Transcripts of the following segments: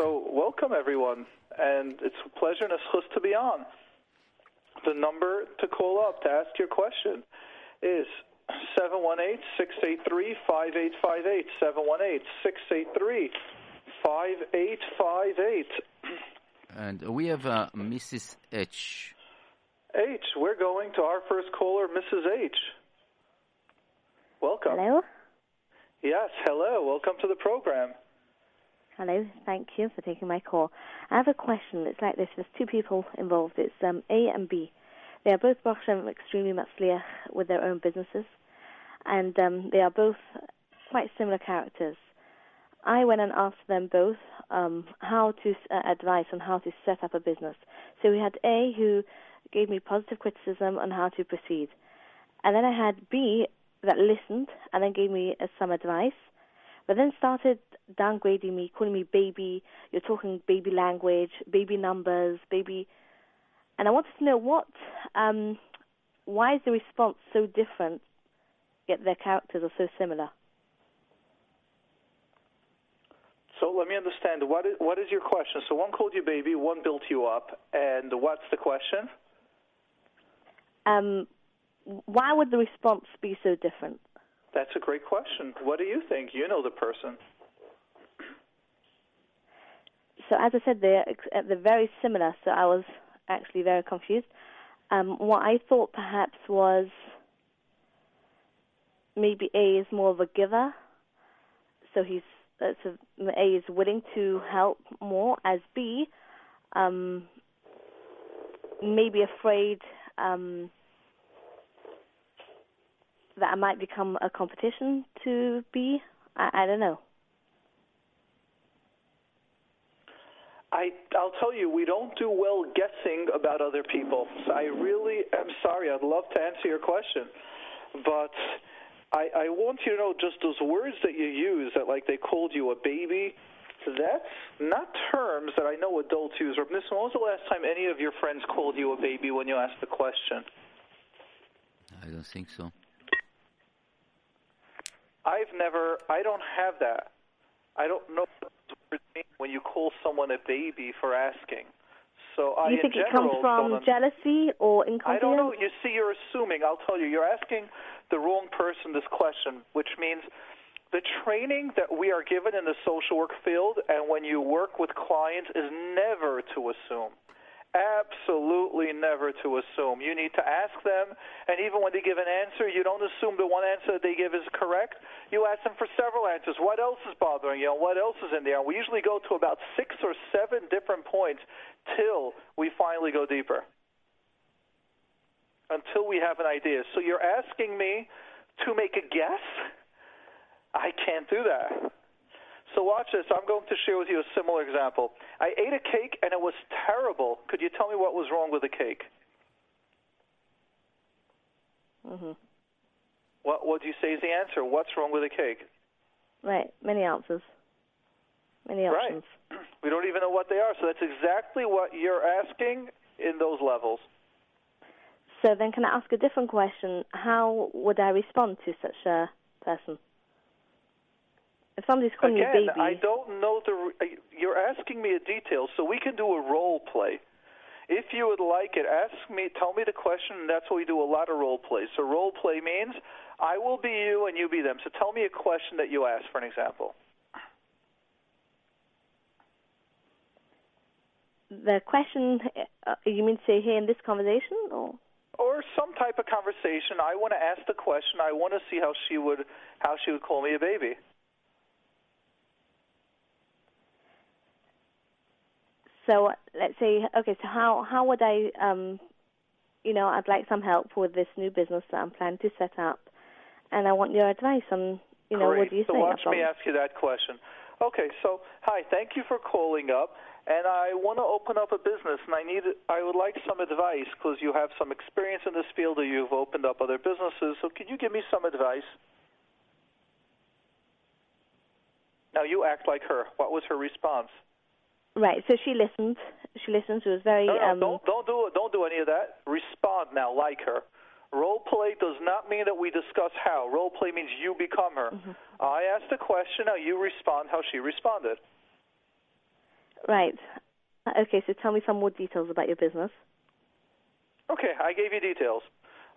So, welcome everyone, and it's a pleasure and a zchus to be on. The number to call up to ask your question is 718-683-5858. 718-683-5858. And we have uh, Mrs. H. H, we're going to our first caller, Mrs. H. Welcome. Hello? Yes, hello. Welcome to the program. Hello, thank you for taking my call. I have a question. It's like this. There's two people involved. It's um, A and B. They are both Baruch extremely matzliach with their own businesses, and um, they are both quite similar characters. I went and asked them both um, how to uh, advice on how to set up a business. So we had A who gave me positive criticism on how to proceed, and then I had B that listened and then gave me uh, some advice, but then started downgrading me, calling me baby. You're talking baby language, baby numbers, baby. And I wanted to know what, um, why is the response so different, yet their characters are so similar? So let me understand. What is, what is your question? So one called you baby, one built you up, and what's the question? Um, why would the response be so different? That's a great question. What do you think? You know the person. So as I said, they're they're very similar. So I was actually very confused. Um, what I thought perhaps was maybe A is more of a giver, so he's uh, so A is willing to help more. As B, um, maybe afraid um, that I might become a competition to be. I don't know. I, I'll tell you, we don't do well guessing about other people. So I really am sorry. I'd love to answer your question, but I, I want you to know just those words that you use that, like they called you a baby. That's not terms that I know adults use. Or when was the last time any of your friends called you a baby when you asked the question? I don't think so. I've never. I don't have that. I don't know when you call someone a baby for asking. So Do you I, think in it comes from jealousy or I don't know. You see, you're assuming. I'll tell you, you're asking the wrong person this question, which means the training that we are given in the social work field and when you work with clients is never to assume. Absolutely never to assume. You need to ask them, and even when they give an answer, you don't assume the one answer that they give is correct. You ask them for several answers. What else is bothering you? What else is in there? We usually go to about six or seven different points till we finally go deeper. Until we have an idea. So you're asking me to make a guess? I can't do that. So watch this. I'm going to share with you a similar example. I ate a cake and it was terrible. Could you tell me what was wrong with the cake? hmm What what do you say is the answer? What's wrong with the cake? Right, many answers, many options. Right. We don't even know what they are. So that's exactly what you're asking in those levels. So then, can I ask a different question? How would I respond to such a person? If somebody's calling Again, me baby, I don't know the. re- You're asking me a detail, so we can do a role play. If you would like it, ask me, tell me the question, and that's what we do a lot of role plays. So role play means I will be you and you be them. So tell me a question that you ask, for an example. the question uh, you mean to say here in this conversation, or Or some type of conversation. I want to ask the question. I want to see how she would how she would call me a baby. So? Let's say, okay. So how how would I, um, you know, I'd like some help with this new business that I'm planning to set up, and I want your advice on, you know, Great. what do you so think? watch me ask you that question. Okay, so hi, thank you for calling up, and I want to open up a business, and I need I would like some advice because you have some experience in this field, or you've opened up other businesses. So can you give me some advice? Now you act like her. What was her response? Right. So she listened. She listened. She was very. No, no, um, don't don't do. Don't do any of that. Respond now, like her. Role play does not mean that we discuss how. Role play means you become her. Mm-hmm. I asked a question, now you respond how she responded. Right. Okay, so tell me some more details about your business. Okay, I gave you details.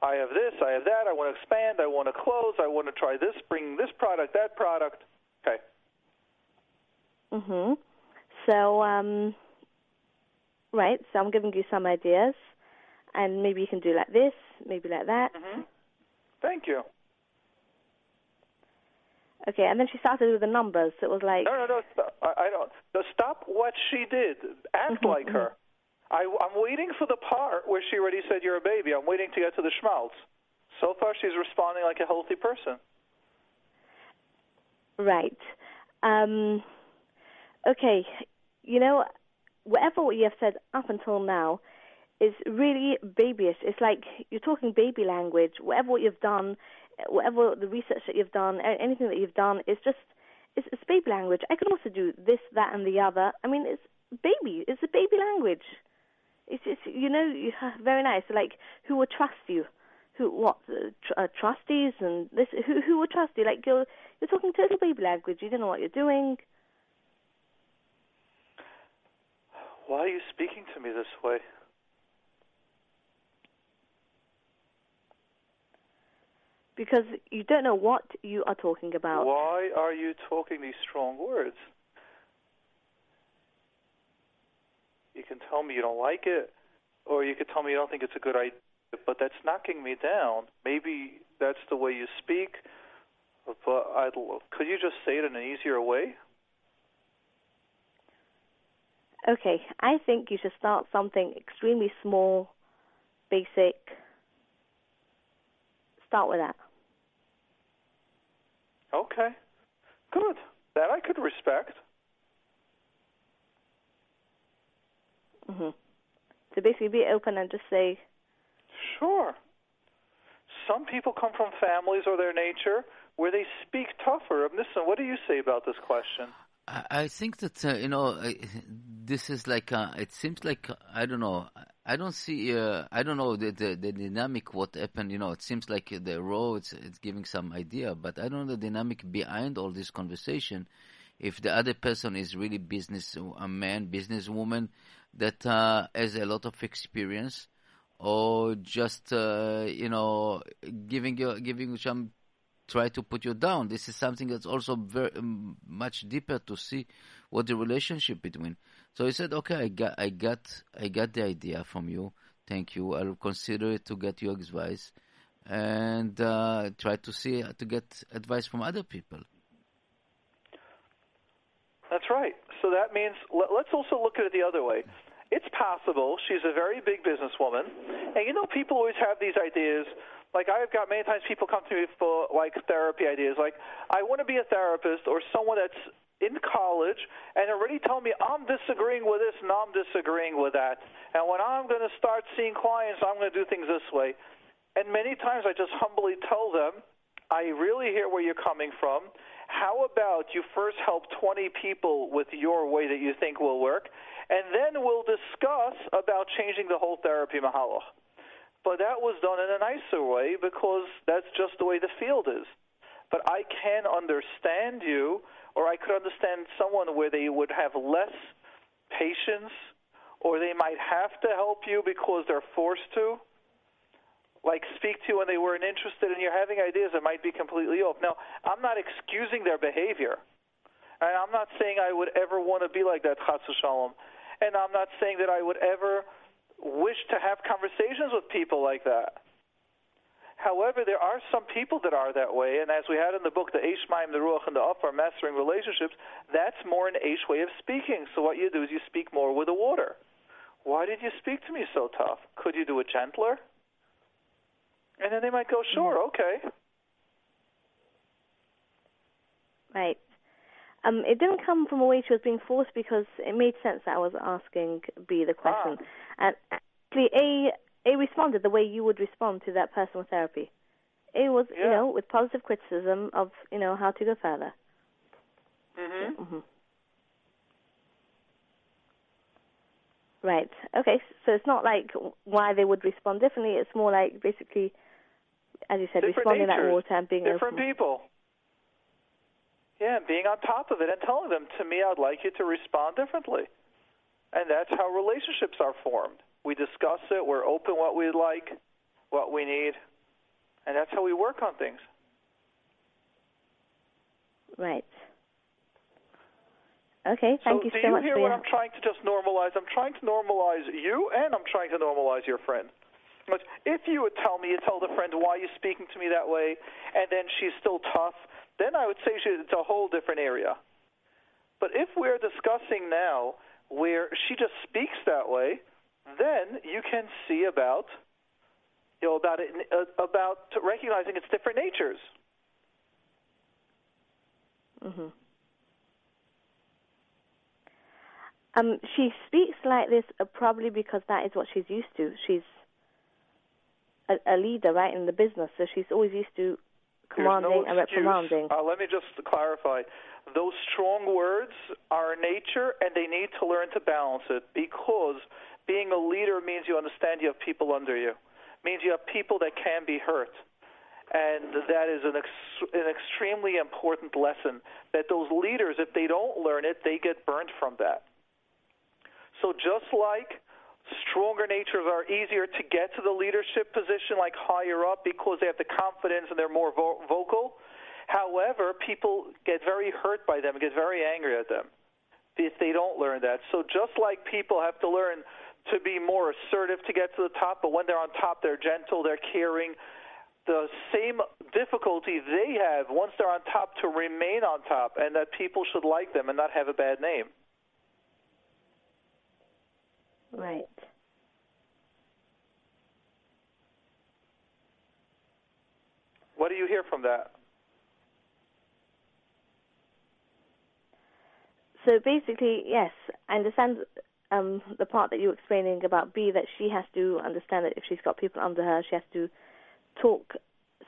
I have this, I have that, I want to expand, I want to close, I want to try this, bring this product, that product. Okay. Mhm. So, um, right. So I'm giving you some ideas, and maybe you can do like this, maybe like that. Mhm. Thank you. Okay, and then she started with the numbers. It was like No, no, no. Stop. I, I don't. No, stop what she did. Act Mhm, like her. I, I'm waiting for the part where she already said you're a baby. I'm waiting to get to the schmaltz. So far, she's responding like a healthy person. right. Um, okay, you know, whatever what you have said up until now is really babyish. It's like you're talking baby language. Whatever what you've done, whatever the research that you've done, anything that you've done, is just it's, it's baby language. I can also do this, that, and the other. I mean, it's baby. It's a baby language. It's, it's you know, very nice. Like who will trust you? Who what tr- uh, trustees and this? Who who would trust you? Like you're you're talking total baby language. You don't know what you're doing. Why are you speaking to me this way? because you don't know what you are talking about. Why are you talking these strong words? You can tell me you don't like it, or you could tell me you don't think it's a good idea, but that's knocking me down. Maybe that's the way you speak, but I'd, could you just say it in an easier way? Okay, I think you should start something extremely small, basic. Start with that. Okay, good. That I could respect. hmm So basically, be open and just say, Sure. Some people come from families or their nature where they speak tougher. Listen, what do you say about this question? I I think that uh, you know uh, this is like uh, it seems like I don't know I don't see uh, I don't know the, the the dynamic what happened you know it seems like the row it's, giving some idea but I don't know the dynamic behind all this conversation if the other person is really business a man business woman that uh, has a lot of experience or just uh, you know giving you giving some try to put you down. This is something that's also very much deeper to see what the relationship between. So he said, "Okay, I got, I got, I got the idea from you. Thank you. I'll consider it to get your advice, and uh, try to see to get advice from other people." That's right. So that means let, let's also look at it the other way. It's possible she's a very big businesswoman, and you know people always have these ideas. Like I've got many times people come to me for like therapy ideas. Like I want to be a therapist or someone that's in college and already told me I'm disagreeing with this and I'm disagreeing with that. And when I'm going to start seeing clients, I'm going to do things this way. And many times I just humbly tell them, I really hear where you're coming from. How about you first help 20 people with your way that you think will work, and then we'll discuss about changing the whole therapy mahalach. But that was done in a nicer way because that's just the way the field is. But I can understand you, or I could understand someone where they would have less patience, or they might have to help you because they're forced to like speak to you when they weren't interested and you're having ideas that might be completely off. Now, I'm not excusing their behavior. And I'm not saying I would ever want to be like that, Chas Shalom. And I'm not saying that I would ever wish to have conversations with people like that. However, there are some people that are that way, and as we had in the book, the Eish Maim, the Ruach, and the Up are mastering relationships, that's more an Eish way of speaking. So what you do is you speak more with the water. Why did you speak to me so tough? Could you do it gentler? And then they might go, sure, okay. right. Um, it didn't come from a way she was being forced because it made sense that I was asking B the question. And actually, A A responded the way you would respond to that personal therapy. It was, you know, with positive criticism of, you know, how to go further. hmm hmm Right. Okay. So it's not like why they would respond differently. It's more like basically, as you said, Different responding natures, water and being Different open. people. Yeah, and being on top of it and telling them, to me, I'd like you to respond differently. And that's how relationships are formed. We discuss it, we're open what we like, what we need, and that's how we work on things. Right. Okay, thank so you do so you much hear for what your I'm trying to just normalize? I'm trying to normalize you, and I'm trying to normalize your friend. But if you would tell me, you tell the friend why you're speaking to me that way, and then she's still tough, then I would say she, it's a whole different area. But if we're discussing now where she just speaks that way, then you can see about you know about it uh, about recognizing its different natures. hmm Um, she speaks like this uh, probably because that is what she's used to. She's a, a leader, right, in the business, so she's always used to commanding no and reprimanding. Uh, let me just clarify. Those strong words are nature, and they need to learn to balance it because being a leader means you understand you have people under you, means you have people that can be hurt. And that is an, ex- an extremely important lesson that those leaders, if they don't learn it, they get burnt from that. So just like stronger natures are easier to get to the leadership position, like higher up, because they have the confidence and they're more vo- vocal. However, people get very hurt by them, get very angry at them if they don't learn that. So just like people have to learn to be more assertive to get to the top, but when they're on top, they're gentle, they're caring. The same difficulty they have once they're on top to remain on top, and that people should like them and not have a bad name. Right. What do you hear from that? So basically, yes, I understand um, the part that you were explaining about B that she has to understand that if she's got people under her, she has to talk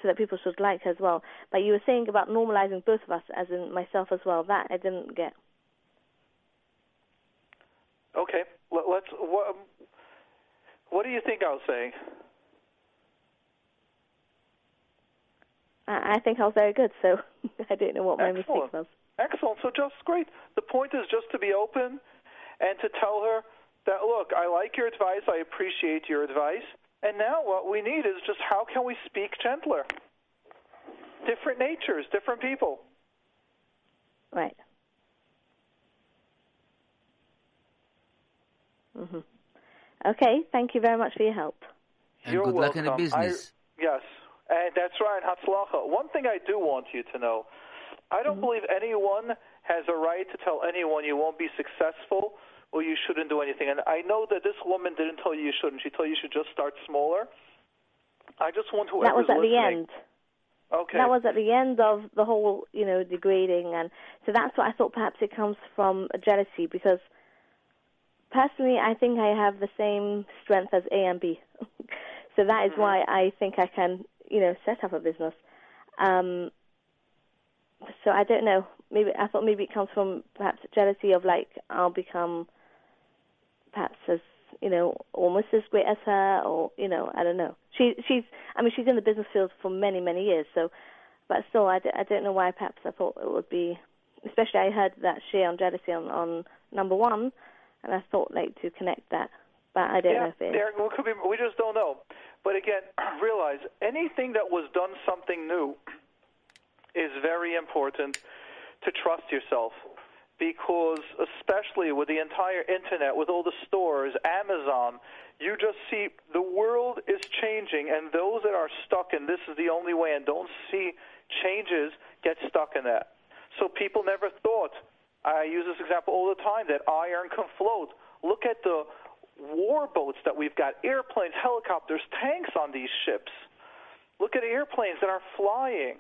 so that people should like her as well. But you were saying about normalizing both of us, as in myself as well. That I didn't get. Okay, let- let's. What, what do you think I was saying? I, I think I was very good, so I don't know what my Excellent. mistake was. Excellent. So just great. The point is just to be open and to tell her that look, I like your advice, I appreciate your advice, and now what we need is just how can we speak gentler? Different natures, different people. Right. Mhm. Okay. Thank you very much for your help. And You're good luck in the business. I, yes, and that's right, Hatzlacha. One thing I do want you to know, I don't believe anyone has a right to tell anyone you won't be successful or you shouldn't do anything. And I know that this woman didn't tell you you shouldn't. She told you you should just start smaller. I just want whoever's that was at the end. Okay. That was at the end of the whole, you know, degrading, and so that's what I thought. Perhaps it comes from jealousy because personally, I think I have the same strength as A and B, so that is Mm-hmm. why I think I can, you know, set up a business. Um, so I don't know. Maybe I thought maybe it comes from perhaps jealousy of like I'll become perhaps as you know almost as great as her, or you know I don't know. She she's I mean she's in the business field for many many years, so but still I, d- I don't know why perhaps I thought it would be. Especially I heard that share on jealousy on, on number one, and I thought like to connect that, but I don't know if it is. there well, could be. We just don't know. But again, realize anything that was done something new is very important to trust yourself because especially with the entire internet with all the stores amazon you just see the world is changing and those that are stuck in this is the only way and don't see changes get stuck in that. So people never thought i use this example all the time that iron can float. Look at the war boats that we've got airplanes helicopters tanks on these ships. Look at airplanes that are flying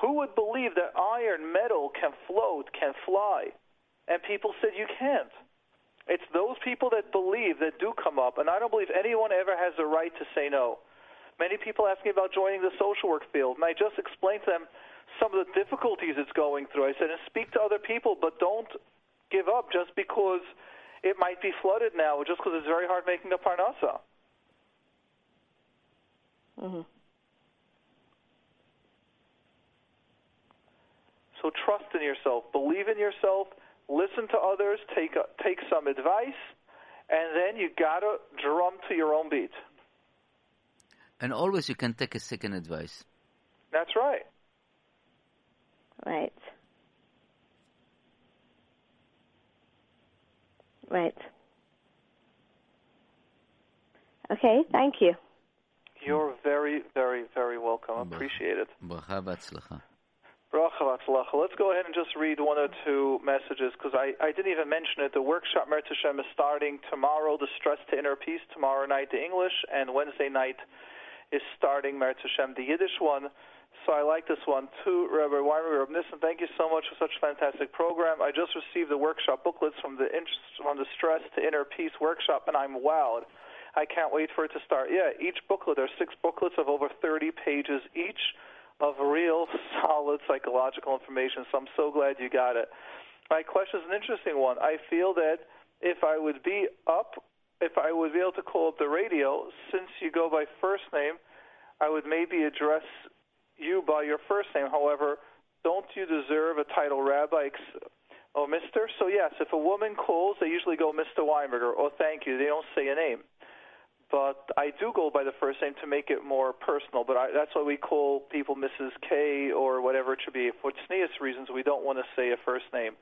who would believe that iron metal can float, can fly? And people said you can't. It's those people that believe that do come up, and I don't believe anyone ever has the right to say no. Many people ask me about joining the social work field, and I just explained to them some of the difficulties it's going through. I said, and speak to other people, but don't give up just because it might be flooded now, just because it's very hard making a parnasa. hmm So trust in yourself, believe in yourself, listen to others, take a, take some advice, and then you gotta drum to your own beat. And always you can take a second advice. That's right. Right. Right. Okay, thank you. You're very, very, very welcome. Appreciate it. Let's go ahead and just read one or two messages because I, I didn't even mention it. The workshop Meretz Hashem is starting tomorrow, the Stress to Inner Peace, tomorrow night, the English, and Wednesday night is starting Meretz Hashem, the Yiddish one. So I like this one too, Rabbi Weimer, Rabbi Nissen. Thank you so much for such a fantastic program. I just received the workshop booklets from the from the Stress to Inner Peace workshop, and I'm wowed. I can't wait for it to start. Yeah, each booklet, there are six booklets of over 30 pages each of real solid psychological information. So I'm so glad you got it. My question is an interesting one. I feel that if I would be up, if I would be able to call up the radio, since you go by first name, I would maybe address you by your first name. However, don't you deserve a title rabbi or Mister? So yes, if a woman calls, they usually go Mr. Weinberger or thank you. They don't say a name but I do go by the first name to make it more personal. But I, that's why we call people Mrs. K or whatever it should be. For tznius reasons, we don't want to say a first name.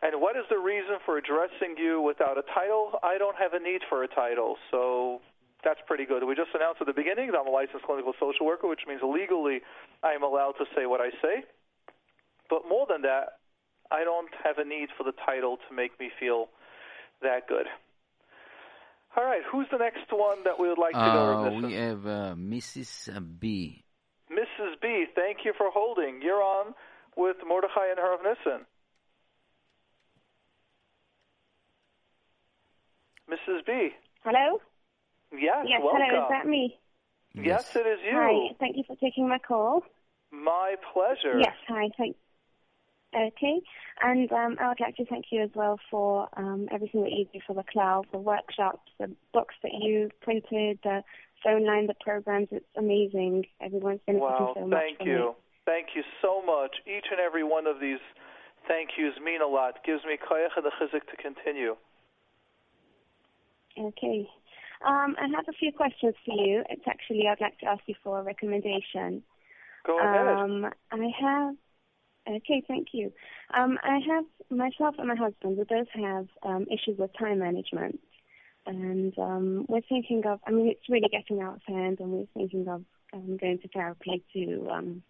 And what is the reason for addressing you without a title? I don't have a need for a title, so that's pretty good. We just announced at the beginning that I'm a licensed clinical social worker, which means legally I am allowed to say what I say. But more than that, I don't have a need for the title to make me feel that good. All right, who's the next one that we would like to Uh, go we have uh, Mrs. B. Mrs. B, thank you for holding. You're on with Mordechai and Harav Nissen. Mrs. B. Hello? Yes, Yes, welcome. hello, is that me? Yes, it is you. Hi, thank you for taking my call. My pleasure. Yes, hi, thank Okay, and um, I would like to thank you as well for um, everything that you do for the cloud, the workshops, the books that you printed, the phone line, the programs. It's amazing. Everyone's been Wow, so much. thank you. Thank you so much. Each and every one of these thank yous mean a lot. Gives me koyach and the chizik to continue. Okay. Um, I have a few questions for you. It's actually, I'd like to ask you for a recommendation. Go ahead. Um, I have. Okay, thank you. Um, I have myself and my husband. We both have um, issues with time management, and um, we're thinking of. I mean, it's really getting out of hand, and we're thinking of um, going to therapy to um,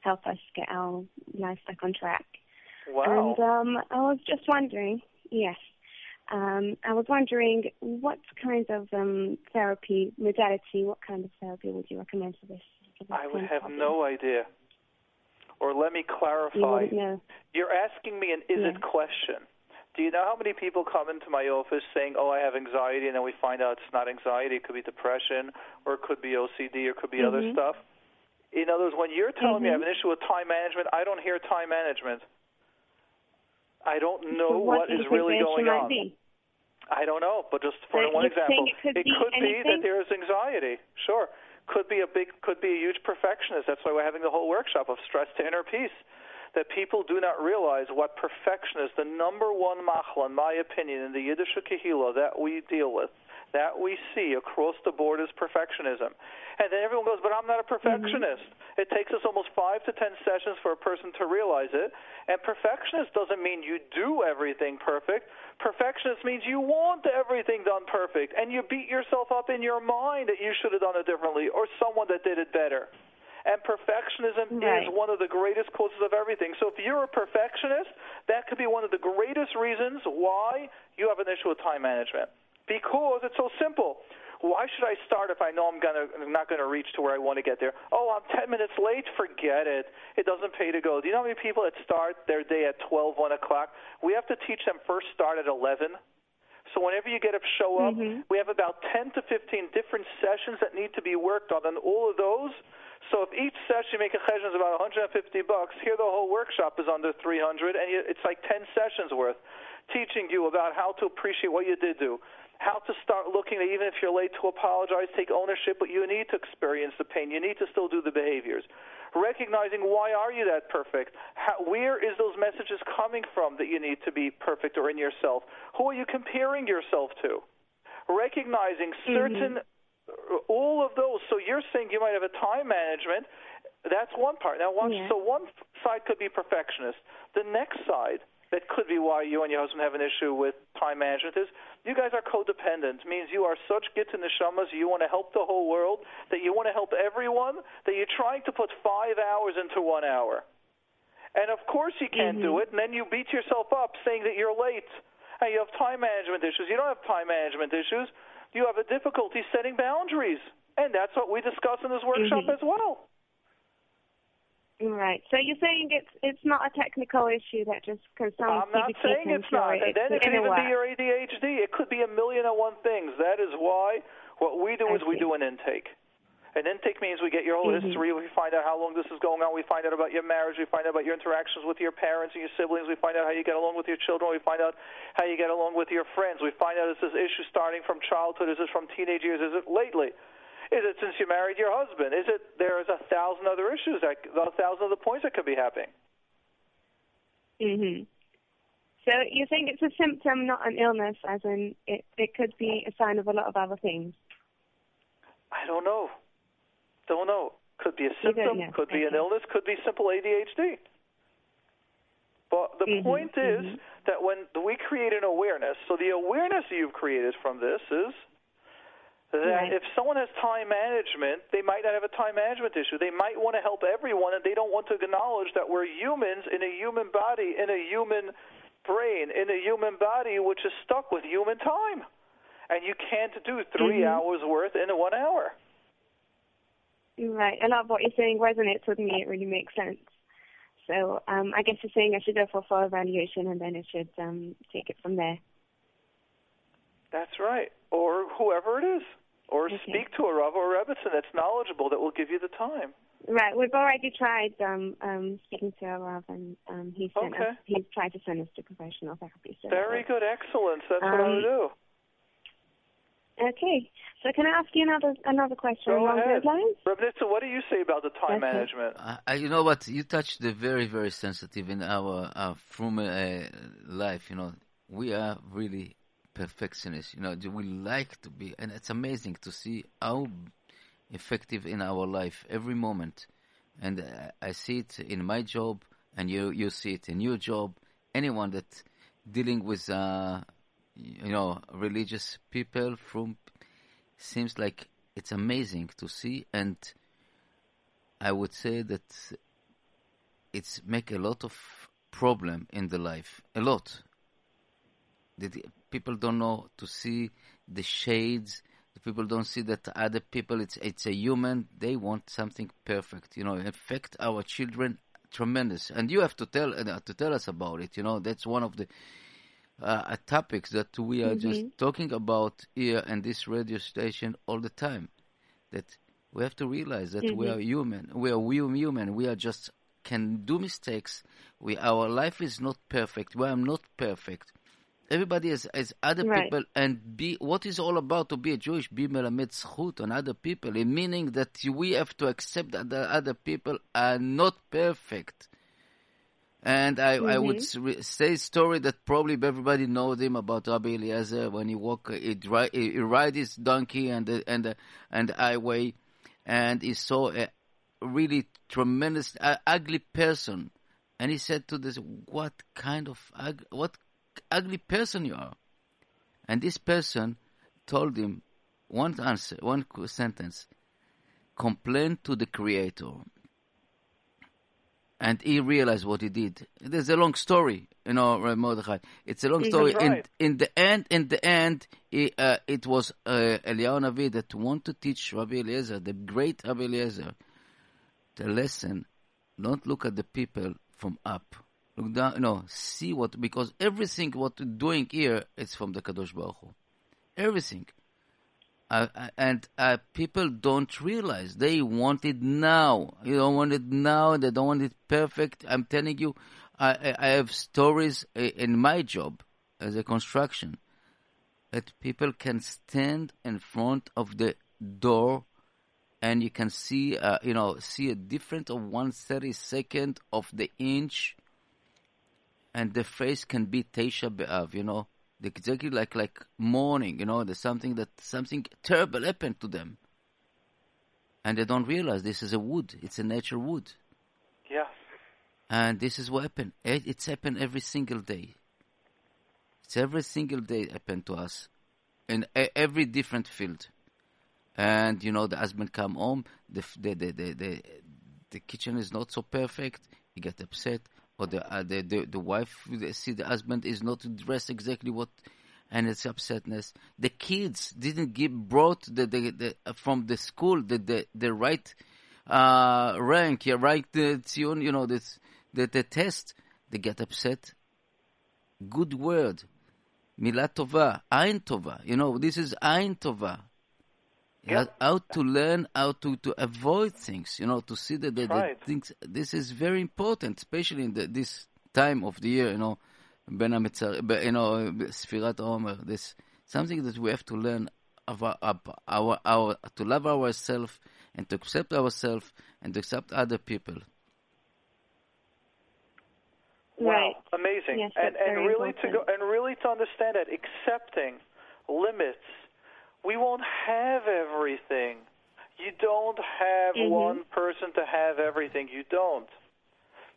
help us get our life back on track. wow. And um, I was just wondering. Yes. Um, I was wondering what kind of um, therapy modality, what kind of therapy would you recommend for this? For I would have problem? no idea. Or let me clarify. wouldn't know. You're asking me an is it question. Do you know how many people come into my office saying, "Oh, I have anxiety," and then we find out it's not anxiety; it could be depression, or it could be OCD, or it could be other Mhm. stuff. In other words, when you're telling me I have Mhm. an issue with time management, I don't hear time management. I don't know So what you is really going on. Be? I don't know, but just for So one example, saying it could be that there is anxiety. Sure, could be a big, could be a huge perfectionist. That's why we're having the whole workshop of stress to inner peace. That people do not realize what perfection is. The number one machla, in my opinion, in the Yiddish kahila that we deal with, that we see across the board is perfectionism. And then everyone goes, but I'm not a mm-hmm. perfectionist. It takes us almost five to ten sessions for a person to realize it. And perfectionist doesn't mean you do everything perfect. Perfectionist means you want everything done perfect. And you beat yourself up in your mind that you should have done it differently or someone that did it better. And perfectionism Right. is one of the greatest causes of everything. So if you're a perfectionist, that could be one of the greatest reasons why you have an issue with time management. Because it's so simple. Why should I start if I know I'm gonna I'm not gonna reach to where I want to get there? Oh, I'm 10 minutes late. Forget it. It doesn't pay to go. Do you know how many people that start their day at 12, 1 o'clock? We have to teach them first start at 11. So whenever you get up, show up. Mhm. We have about 10 to 15 different sessions that need to be worked on, and all of those So if each session you make a cheshbon is about 150 bucks, here the whole workshop is under 300, and it's like 10 sessions worth, teaching you about how to appreciate what you did do, how to start looking at even if you're late to apologize, take ownership, but you need to experience the pain. You need to still do the behaviors. Recognizing why are you that perfect? How, where is those messages coming from that you need to be perfect or in yourself? Who are you comparing yourself to? Recognizing certain Mm-hmm all of those. So you're saying you might have a time management. That's one part. Now, watch. Yeah. So one side could be perfectionist. The next side that could be why you and your husband have an issue with time management is you guys are codependent. Means you are such git in the shamas. You want to help the whole world. That you want to help everyone. That you're trying to put five hours into one hour. And of course you can't Mm-hmm. do it. And then you beat yourself up saying that you're late. And you have time management issues. You don't have time management issues you have a difficulty setting boundaries. And that's what we discuss in this workshop Mhm. as well. Right. So you're saying it's it's not a technical issue that just because some I'm not saying it's not. it. And then it could even be your ADHD. It could be a million and one things. That is why what we do I is we do an intake. An intake means we get your whole Mhm. history. We find out how long this is going on. We find out about your marriage. We find out about your interactions with your parents and your siblings. We find out how you get along with your children. We find out how you get along with your friends. We find out is this issue starting from childhood? Is it from teenage years? Is it lately? Is it since you married your husband? Is it there's a thousand other issues, that, a thousand other points that could be happening? Mhm. So you think it's a symptom, not an illness, as in it it could be a sign of a lot of other things. I don't know. Don't know. Could be a symptom, could be an illness, could be simple ADHD. But the Mhm, point is mhm. that when we create an awareness, so the awareness you've created from this is that Right. if someone has time management, they might not have a time management issue. They might want to help everyone, and they don't want to acknowledge that we're humans in a human body, in a human brain, in a human body which is stuck with human time. And you can't do 3 Mhm. hours worth in one hour. Right. A lot of what you're saying resonates with me. It really makes sense. So um, I guess you're saying I should go for a full evaluation and then I should um, take it from there. That's right. Or whoever it is. Or Okay. speak to a Rav or a Rebbitzin that's knowledgeable that will give you the time. Right. We've already tried um, um, speaking to a Rav and um, he sent Okay. us, he's tried to send us to professional therapy. So Very good. Excellent. That's what I Um, would do. Okay. So can I ask you another another question Go along ahead. those lines? Rebbitzin, what do you say about the time Okay. management? I, I- you know what? You touched the very, very sensitive in our, our from uh, life. You know, we are really perfectionists. You know, we like to be, and it's amazing to see how effective in our life every moment. And I see it in my job, and you you see it in your job. Anyone that dealing with, uh, you know, religious people from seems like it's amazing to see and. I would say that it's make a lot of problem in the life, a lot. That the people don't know to see the shades. The people don't see that other people. It's it's a human. They want something perfect. You know, affect our children tremendous. And you have to tell uh, to tell us about it. You know, that's one of the uh, topics that we are just talking about here and this radio station all the time. That we have to realize that we are human. We are we human. We are just can do mistakes. We our life is not perfect. We are not perfect. Everybody has, has other Right. people, and be what is all about to be a Jewish be melamed zchut on other people, in meaning that we have to accept that the other people are not perfect. And I, I would re- say story that probably everybody knows him about Rabbi Eliezer when he walk, he, dri- he, he ride his donkey and the, and the, and the highway, and he saw a really tremendous uh, ugly person, and he said to this, "What kind of ug- what ugly person you are?" And this person told him one answer, one sentence: "Complain to the Creator." and he realized what he did. There's a long story, you know, Rabbi Mordechai. It's a long story. In in the end, in the end, he, uh, it was uh, Eliyahu Navi that wanted to teach Rabbi Eliezer, the great Rabbi Eliezer, the lesson. Don't look at the people from up. Look down, know, see what because everything what we're doing here is from the Kadosh Baruch Hu. Everything. Uh, and uh, people don't realize they want it now. You don't want it now. They don't want it perfect. I'm telling you, I, I have stories in my job as a construction that people can stand in front of the door and you can see, uh, you know, see a difference of one thirty second of the inch, and the face can be Tisha B'av, you know, exactly like like mourning, you know, there's something that something terrible happened to them, and they don't realize this is a wood, it's a natural wood. Yeah. And this is what happened. It's happened every single day. It's every single day happened to us, in every different field and you know the husband come home, the the the the, the, the kitchen is not so perfect. He get upset, or the uh, the, the the wife see the husband is not dressed exactly what, and it's upsetness. The kids didn't get brought the the, the uh, from the school the the the right uh, rank, yeah, right the you know this the the test. They get upset. Good word. Milatova, Ein Tova. You know, this is Ein Tova. Yep. How to learn how to, to avoid things, you know, to see that the, right. the things. This is very important, especially in the, this time of the year, you know, Ben you know, Sfirat Omer. This something that we have to learn our, our, our, to love ourselves and to accept ourselves and to accept other people. Right. Wow, amazing. Yes, and and really important. to go and really to understand that accepting limits we won't have everything. You don't have mm-hmm. one person to have everything. You don't.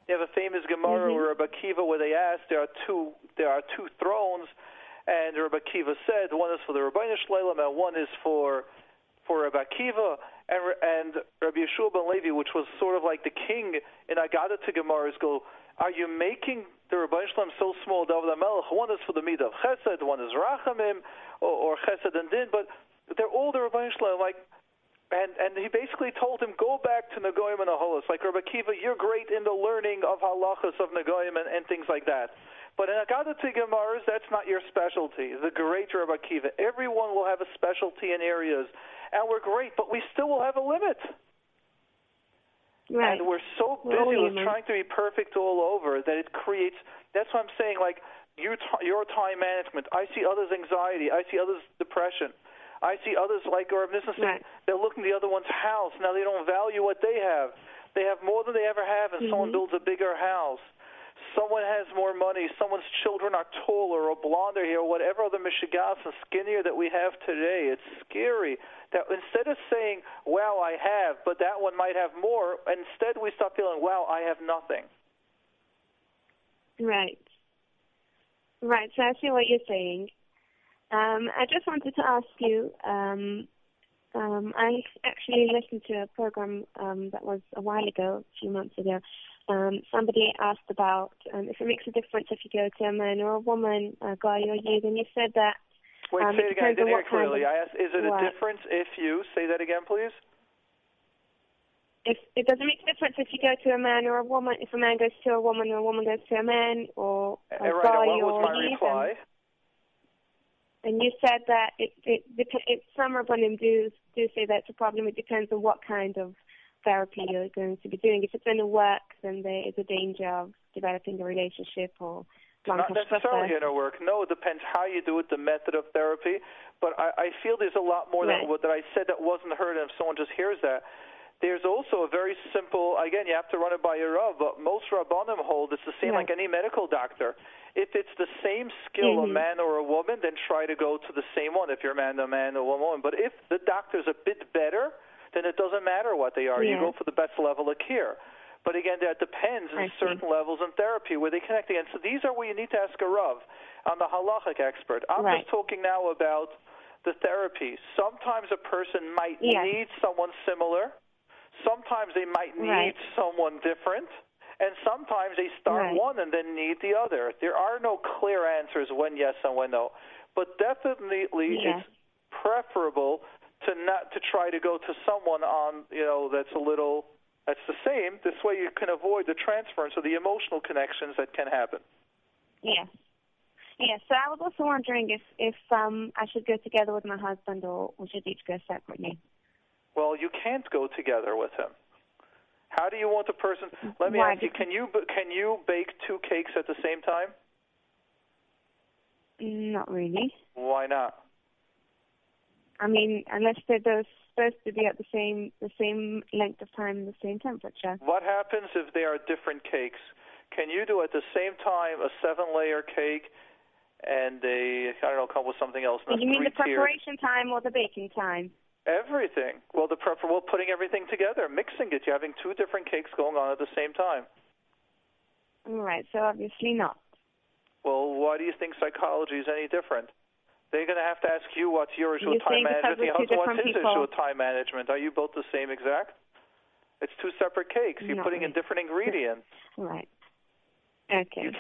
You have a famous Gemara mm-hmm. where Rabbi Akiva, where they asked, there are two, there are two thrones, and Rabbi Akiva said, one is for the Rabbi Shlalem and one is for for Rabbi Akiva, and and Rabbi Yehoshua ben Levi, which was sort of like the king in Agadah to Gemaras, go, are you making the Ribbo Shel Olam so small, David HaMelech? One is for the midah of Chesed, one is Rachamim, or, or Chesed and Din, but they're all the Rabbi like and and he basically told him, go back to Nagoyim and Aholos. Like Rabbi Kiva, you're great in the learning of halachas of Nagoyim and, and things like that. But in Gemaras, that's not your specialty. The great Rabbi Kiva. Everyone will have a specialty in areas, and we're great, but we still will have a limit. Right. And we're so busy with trying to be perfect all over that it creates. That's what I'm saying. Like your your time management. I see others' anxiety. I see others' depression. I see others like our business. Right. They're looking the other one's house. Now they don't value what they have. They have more than they ever have, and mm-hmm. someone builds a bigger house. Someone has more money. Someone's children are taller or blonder here, or whatever other mishigas and skinnier that we have today. It's scary that instead of saying, "Wow, I have," but that one might have more, instead we start feeling, "Wow, I have nothing." Right. Right. So I see what you're saying. Um, I just wanted to ask you. Um, um, I actually listened to a program um, that was a while ago, a few months ago. Um, somebody asked about um, if it makes a difference if you go to a man or a woman, a guy or you, and you said that. Wait, um, say it again. I didn't hear clearly. I asked, is it a difference if you say that again, please? If it doesn't make a difference if you go to a man or a woman, if a man goes to a woman or a woman goes to a man or a right, guy what or was my reply? And you said that it, it, it some Rabbanim do do say that's a problem. It depends on what kind of therapy you're going to be doing. If it's in a work, then there is a danger of developing a relationship or not necessarily inner work. No, it depends how you do it, the method of therapy. But I, I feel there's a lot more right. that, that I said that wasn't heard, and if someone just hears that, there's also a very simple. Again, you have to run it by your rav, but most rabbanim hold it's the same like any medical doctor. If it's the same skill, mm-hmm. a man or a woman, then try to go to the same one. If you're a man, a man, or a woman. But if the doctor's a bit better, then it doesn't matter what they are. Yeah. You go for the best level of care. But again, that depends on certain levels in therapy where they connect again. So these are where you need to ask a Rav. I'm the halachic expert. I'm right. just talking now about the therapy. Sometimes a person might yes. need someone similar. Sometimes they might need right. someone different and sometimes they start right. one and then need the other. There are no clear answers when yes and when no, but definitely yes. it's preferable to not to try to go to someone on you know that's a little that's the same. This way you can avoid the transference of the emotional connections that can happen. Yes. Yeah, so I was also wondering if if um I should go together with my husband or we should each go separately. Well, you can't go together with him. How do you want the person? Let me Why? ask you: Can you can you bake two cakes at the same time? Not really. Why not? I mean, unless they're both supposed to be at the same the same length of time, the same temperature. What happens if they are different cakes? Can you do at the same time a seven-layer cake and a I don't know, come with something else? Do you mean the preparation time or the baking time? Everything. Well, the prep. Well, putting everything together, mixing it. You're having two different cakes going on at the same time. All right, so obviously not. Well, why do you think psychology is any different? They're going to have to ask you what's your issue with time management. we're husband, what's his people. issue with time management? Are you both the same exact? It's two separate cakes. You're Not putting in different ingredients. Right. Okay. You,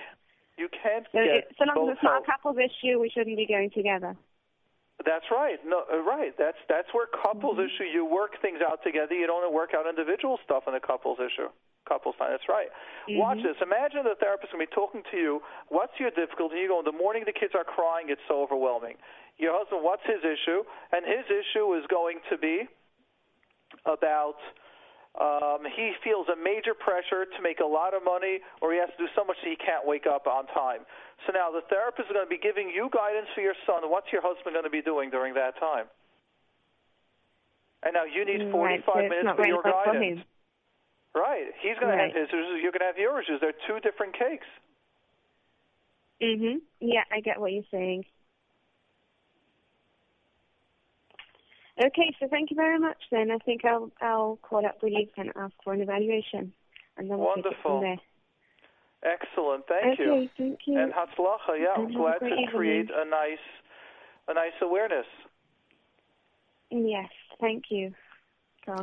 you can't So, get it, so long as it's not a couple's issue, we shouldn't be going together. That's right. No, uh, right. That's that's where couples Mm-hmm. issue. You work things out together. You don't work out individual stuff in a couples issue. Couples time. That's right. Watch Mm-hmm. this. Imagine the therapist going to be talking to you. What's your difficulty? You go in the morning. The kids are crying. It's so overwhelming. Your husband. What's his issue? And his issue is going to be about um, he feels a major pressure to make a lot of money, or he has to do so much that he can't wake up on time. So now the therapist is going to be giving you guidance for your son. What's your husband going to be doing during that time? And now you need Mm, 45 right, minutes for your guidance. Right. He's going to have his issues. You're going to have your issues. They're two different cakes. Mhm. Yeah, I get what you're saying. Okay, so thank you very much. Then I think I'll I'll call up Relief and ask for an evaluation, and then we'll take it Wonderful. from there. Excellent. Thank okay, you. thank you. And Hatzlacha. Yeah, I'm And have a glad to evening. create a nice, a nice awareness. yes, thank you. So,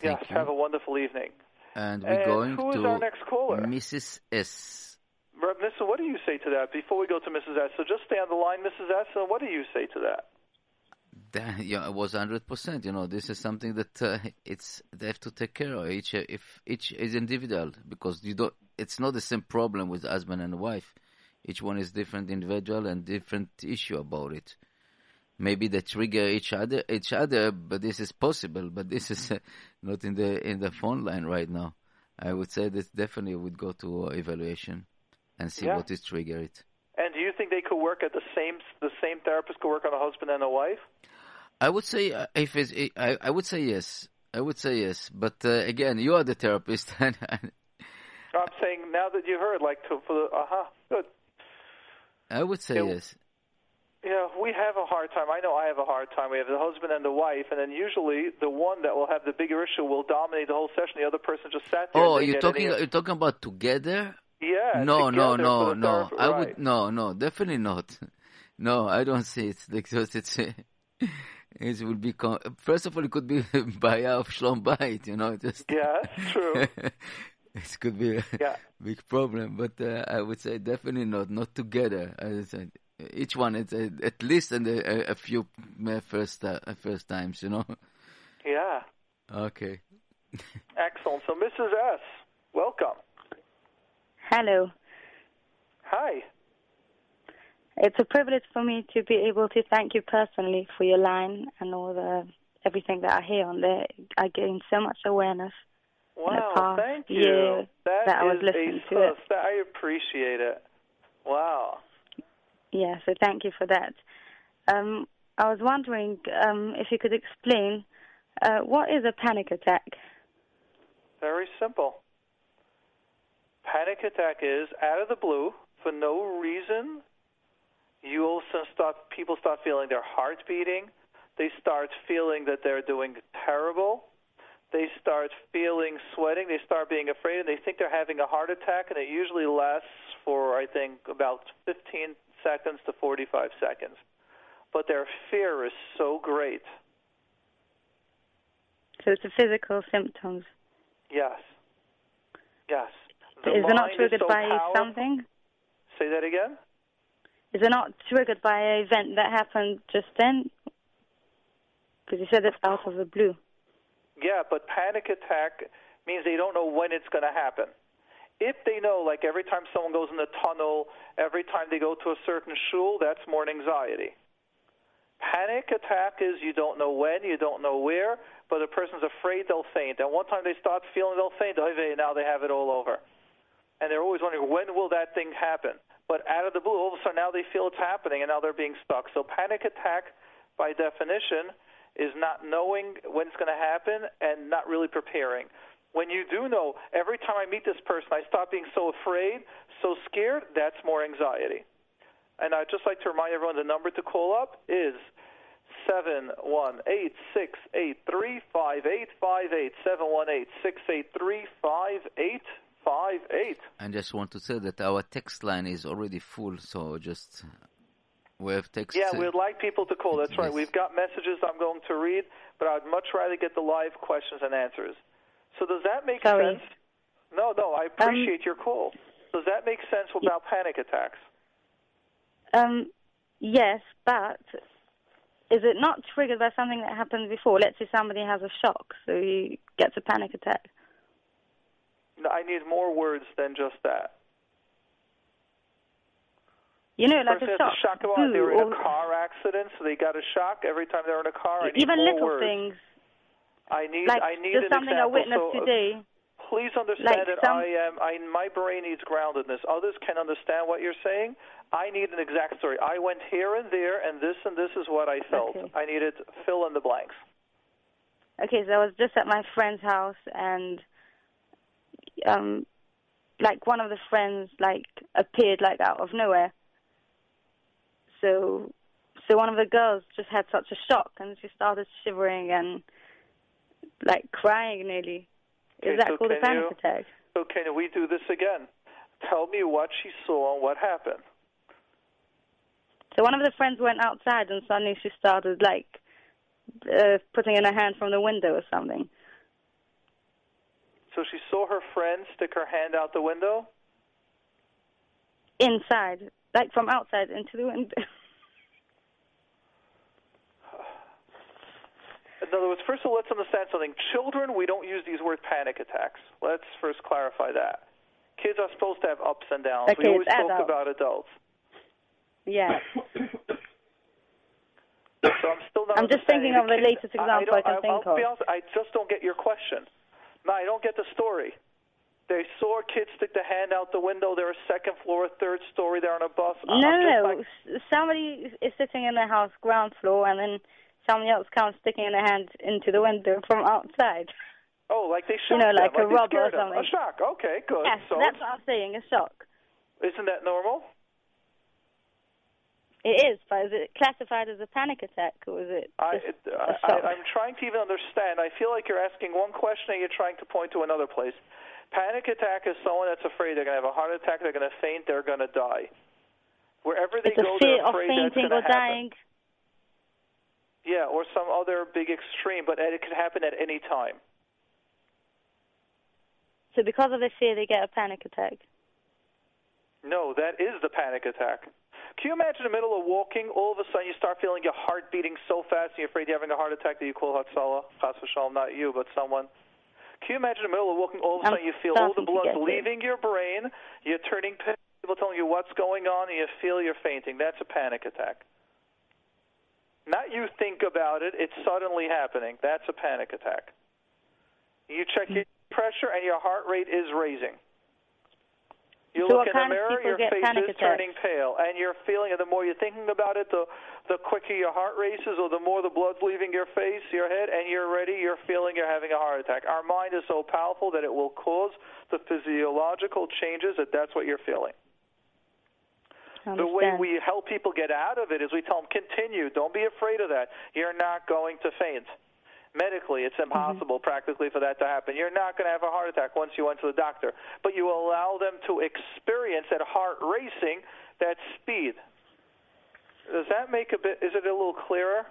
Thank yes. you. Have a wonderful evening. And we're And going who is to our next caller? Mrs. S. Reb Nissa, what do you say to that before we go to Mrs. S? So just stay on the line, Mrs. S, and what do you say to that? Yeah, it was hundred percent. You know, this is something that uh, it's they have to take care of. Each if each is individual because you don't. It's not the same problem with husband and wife. Each one is different individual and different issue about it. Maybe they trigger each other, each other, but this is possible. But this is uh, not in the in the phone line right now. I would say that definitely would go to uh, evaluation and see Yeah. what is trigger it. And do you think they could work at the same the same therapist could work on a husband and a wife? I would say uh, if it's, I, I would say yes. I would say yes, but uh, again, you are the therapist, and, and I'm saying now that you heard, like to for the uh huh, good. I would say Yeah. yes. Yeah, we have a hard time. I know I have a hard time. We have the husband and the wife, and then usually the one that will have the bigger issue will dominate the whole session. The other person just sat there. Oh, you're talking any- you're talking about together? Yeah. no, no, together no, the no. therapy- I right. would no, no, definitely not. No, I don't see it because it's it will be con- first of all it could be Baya of Shlom Bait, you know, just Yeah, true. it could be a Yeah. big problem, but uh, I would say definitely not, not together. As I said, each one at, at least in a, a few uh, first uh, first times, you know. Yeah. Okay. Excellent. So, Mrs. S, welcome. Hello. Hi. It's a privilege for me to be able to thank you personally for your line and all the everything that I hear on there. I gain so much awareness. Wow, thank you. That that I was is listening a to it. I appreciate it. Wow. Yeah, so thank you for that. Um, I was wondering um, if you could explain uh, what is a panic attack? Very simple. Panic attack is out of the blue for no reason. You also start people start feeling their heart beating. They start feeling that they're doing terrible. They start feeling sweating. They start being afraid, and they think they're having a heart attack. And it usually lasts for I think about 15 seconds to 45 seconds. But their fear is so great. So it's a physical symptoms. Yes. Yes. The is it not triggered so by powerful. something? Say that again. Is it not triggered by an event that happened just then? Because you said it's out of the blue. Yeah, but panic attack means they don't know when it's going to happen. if they know, like every time someone goes in the tunnel, every time they go to a certain shul, that's more anxiety. Panic attack is you don't know when, you don't know where, but the person's afraid they'll faint. And one time they start feeling they'll faint, now they have it all over. And they're always wondering, when will that thing happen? But out of the blue, all of a sudden now they feel it's happening and now they're being stuck. So panic attack, by definition, is not knowing when it's going to happen and not really preparing. When you do know, every time I meet this person, I stop being so afraid, so scared, that's more anxiety. And I'd just like to remind everyone the number to call up is seven one eight six eight three five eight five eight seven one eight six eight three five eight five eight. I just want to say that our text line is already full, so just we have text. Yeah, we'd like people to call. That's yes. right. We've got messages I'm going to read, but I'd much rather get the live questions and answers. So does that make Sorry. sense? No, no. I appreciate your call. Does that make sense about panic attacks? Um, yes, but is it not triggered by something that happened before? Let's say somebody has a shock, so he gets a panic attack. I need more words than just that. You know, like Person a shock. shock about Boo, they were in a car accident, so they got a shock every time they were in a car. I need even more little words. things. I need Like I need an something I example. witnessed so, uh, today. Please understand Like that some- I am. I my brain needs groundedness. Others can understand what you're saying. I need an exact story. I went here and there, and this and this is what I felt. Okay. I needed fill in the blanks. Okay, so I was just at my friend's house and um like one of the friends like appeared like out of nowhere. So so one of the girls just had such a shock and she started shivering and like crying nearly. Okay, Is that so called a panic you- attack? So can we do this again? Tell me what she saw and what happened. So one of the friends went outside and suddenly she started like uh, putting in her hand from the window or something. So she saw her friend stick her hand out the window. Inside, like from outside into the window. In other words, first of all, let's understand something. Children, we don't use these words panic attacks. Let's first clarify that. Kids are supposed to have ups and downs. Okay, we always talk about adults. yeah. So I'm still not I'm just thinking of the latest example I don't- can think I'll Be of. honest, I just don't get your question. No, I don't get the story. They saw a kid stick the hand out the window. They're a second floor, a third story. They're on a bus. No, no, like- Somebody is sitting in the house, ground floor, and then somebody else comes sticking their hand into the window from outside. oh, like they You shocked know, them, like a robber or scared them. something. A shock. Okay, good. Yes, so that's what I'm saying, a shock. isn't that normal? It is, but is it classified as a panic attack, or is it I, it uh, I, am trying to even understand. I feel like you're asking one question and you're trying to point to another place. Panic attack is someone that's afraid they're going to have a heart attack, they're going to faint, they're going to die. Wherever they it's go, they're afraid that's fainting going or to happen. dying. Yeah, or some other big extreme, but it could happen at any time. So because of the fear, they get a panic attack. No, that is the panic attack. Can you imagine in the middle of walking, all of a sudden you start feeling your heart beating so fast and you're afraid you're having a heart attack that you call Hatzalah? Chas v'shalom, not you, but someone. Can you imagine in the middle of walking, all of a sudden you feel all the blood leaving your brain, you're turning pale, people telling you what's going on, and you feel you're fainting. That's a panic attack. Not you think about it, it's suddenly happening. That's a panic attack. You check your pressure and your heart rate is raising. You So look in the mirror, your face is turning pale, and you're feeling it. The more you're thinking about it, the the quicker your heart races, or the more the blood's leaving your face, your head, and you're ready. You're feeling you're having a heart attack. Our mind is so powerful that it will cause the physiological changes that that's what you're feeling. The way we help people get out of it is we tell them continue. Don't be afraid of that. You're not going to faint. Medically, it's mm-hmm. impossible practically for that to happen. You're not going to have a heart attack once you went to the doctor, but you allow them to experience that heart racing, that speed. Does that make a bit? Is it a little clearer?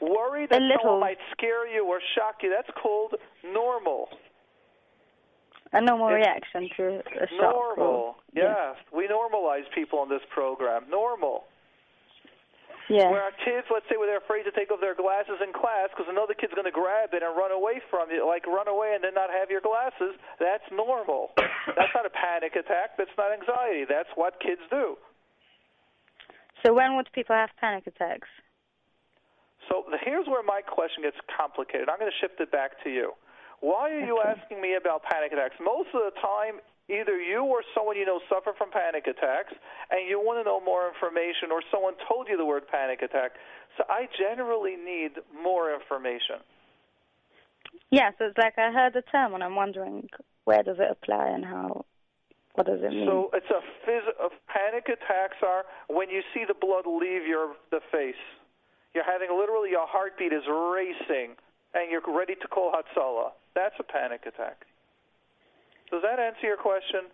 Worry that someone might scare you or shock you. That's called normal. a normal it's reaction to a shock. or- Normal. yeah. Yes, we normalize people on this program. Normal. Yeah. Where our kids, let's say, where they're afraid to take off their glasses in class because another kid's going to grab it and run away from you, like run away and then not have your glasses. That's normal. that's not a panic attack. That's not anxiety. That's what kids do. So when would people have panic attacks? So here's where my question gets complicated. I'm going to shift it back to you. Why are you asking me about panic attacks? Most of the time, either you or someone you know suffer from panic attacks and you want to know more information or someone told you the word panic attack. So I generally need more information. Yeah, so it's like I heard the term and I'm wondering where does it apply and how what does it mean? So it's a phys- of panic attacks are when you see the blood leave your the face. You're having literally your heartbeat is racing and you're ready to call Hatzalah. That's a panic attack. Does that answer your question?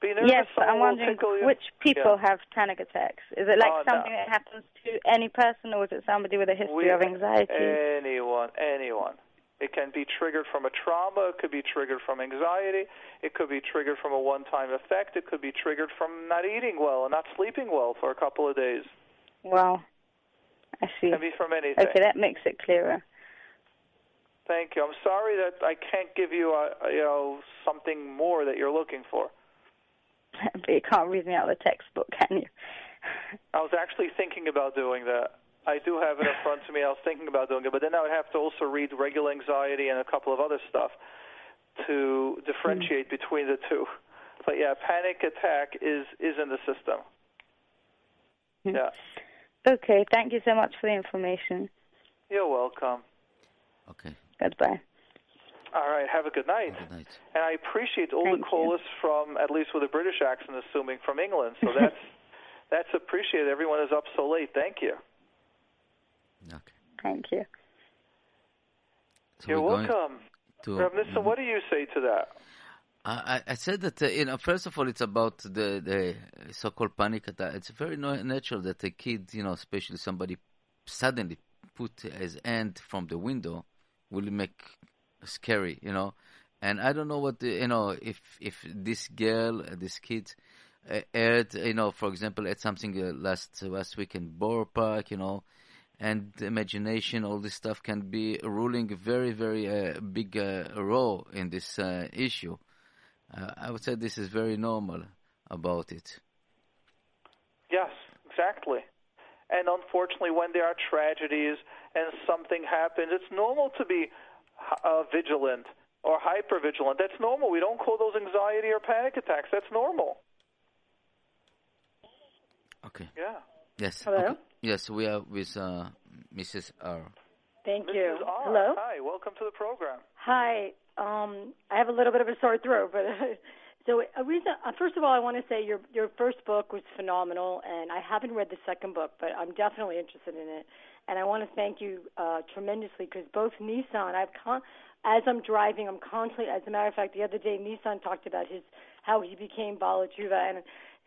Be nervous, yes, I'm wondering which people Yeah. have panic attacks. Is it like Oh, no. something that happens to any person, or is it somebody with a history We- of anxiety? Anyone, anyone. It can be triggered from a trauma. It could be triggered from anxiety. It could be triggered from a one-time effect. It could be triggered from not eating well and not sleeping well for a couple of days. Wow, I see. It can be from anything. Okay, that makes it clearer. Thank you. I'm sorry that I can't give you a, a, you know something more that you're looking for. but you can't read me out of the textbook, can you? I was actually thinking about doing that. I do have it in front of me. I was thinking about doing it, but then I would have to also read regular anxiety and a couple of other stuff to differentiate between the two. But yeah, panic attack is is in the system. Hmm. Yeah, Okay, thank you so much for the information. you're welcome. Okay. Goodbye. All right, have a good night. Good night. And I appreciate all Thank the you. callers from, at least with a British accent, assuming from England. So that's that's appreciated. Everyone is up so late. Thank you. Okay. Thank you. So You're welcome. to. Rav Nissen, what do you say to that? I, I I said that uh, you know first of all it's about the the so-called panic attack. It's very natural that a kid, you know, especially somebody suddenly put his hand from the window will make scary, you know. And I don't know what the, you know if if this girl, uh, this kid, uh, you know, for example, at something uh, last last week in Borough Park, you know, and imagination, all this stuff can be ruling very, very uh, big uh, role in this uh, issue. I would say this is very normal about it. Yes, exactly. And unfortunately, when there are tragedies and something happens, it's normal to be uh, vigilant or hyper vigilant. That's normal. We don't call those anxiety or panic attacks. That's normal. Okay. Yeah. Yes. Hello? Okay. Yes, we are with uh, Mrs. R. Thank This you. is R. Hello. Hi, welcome to the program. Hi. Um, I have a little bit of a sore throat, but so a reason. Uh, first of all, I want to say your your first book was phenomenal, and I haven't read the second book, but I'm definitely interested in it. And I want to thank you uh, tremendously because both Nissan, I've con- as I'm driving, I'm constantly. As a matter of fact, the other day Nissan talked about his how he became Bala and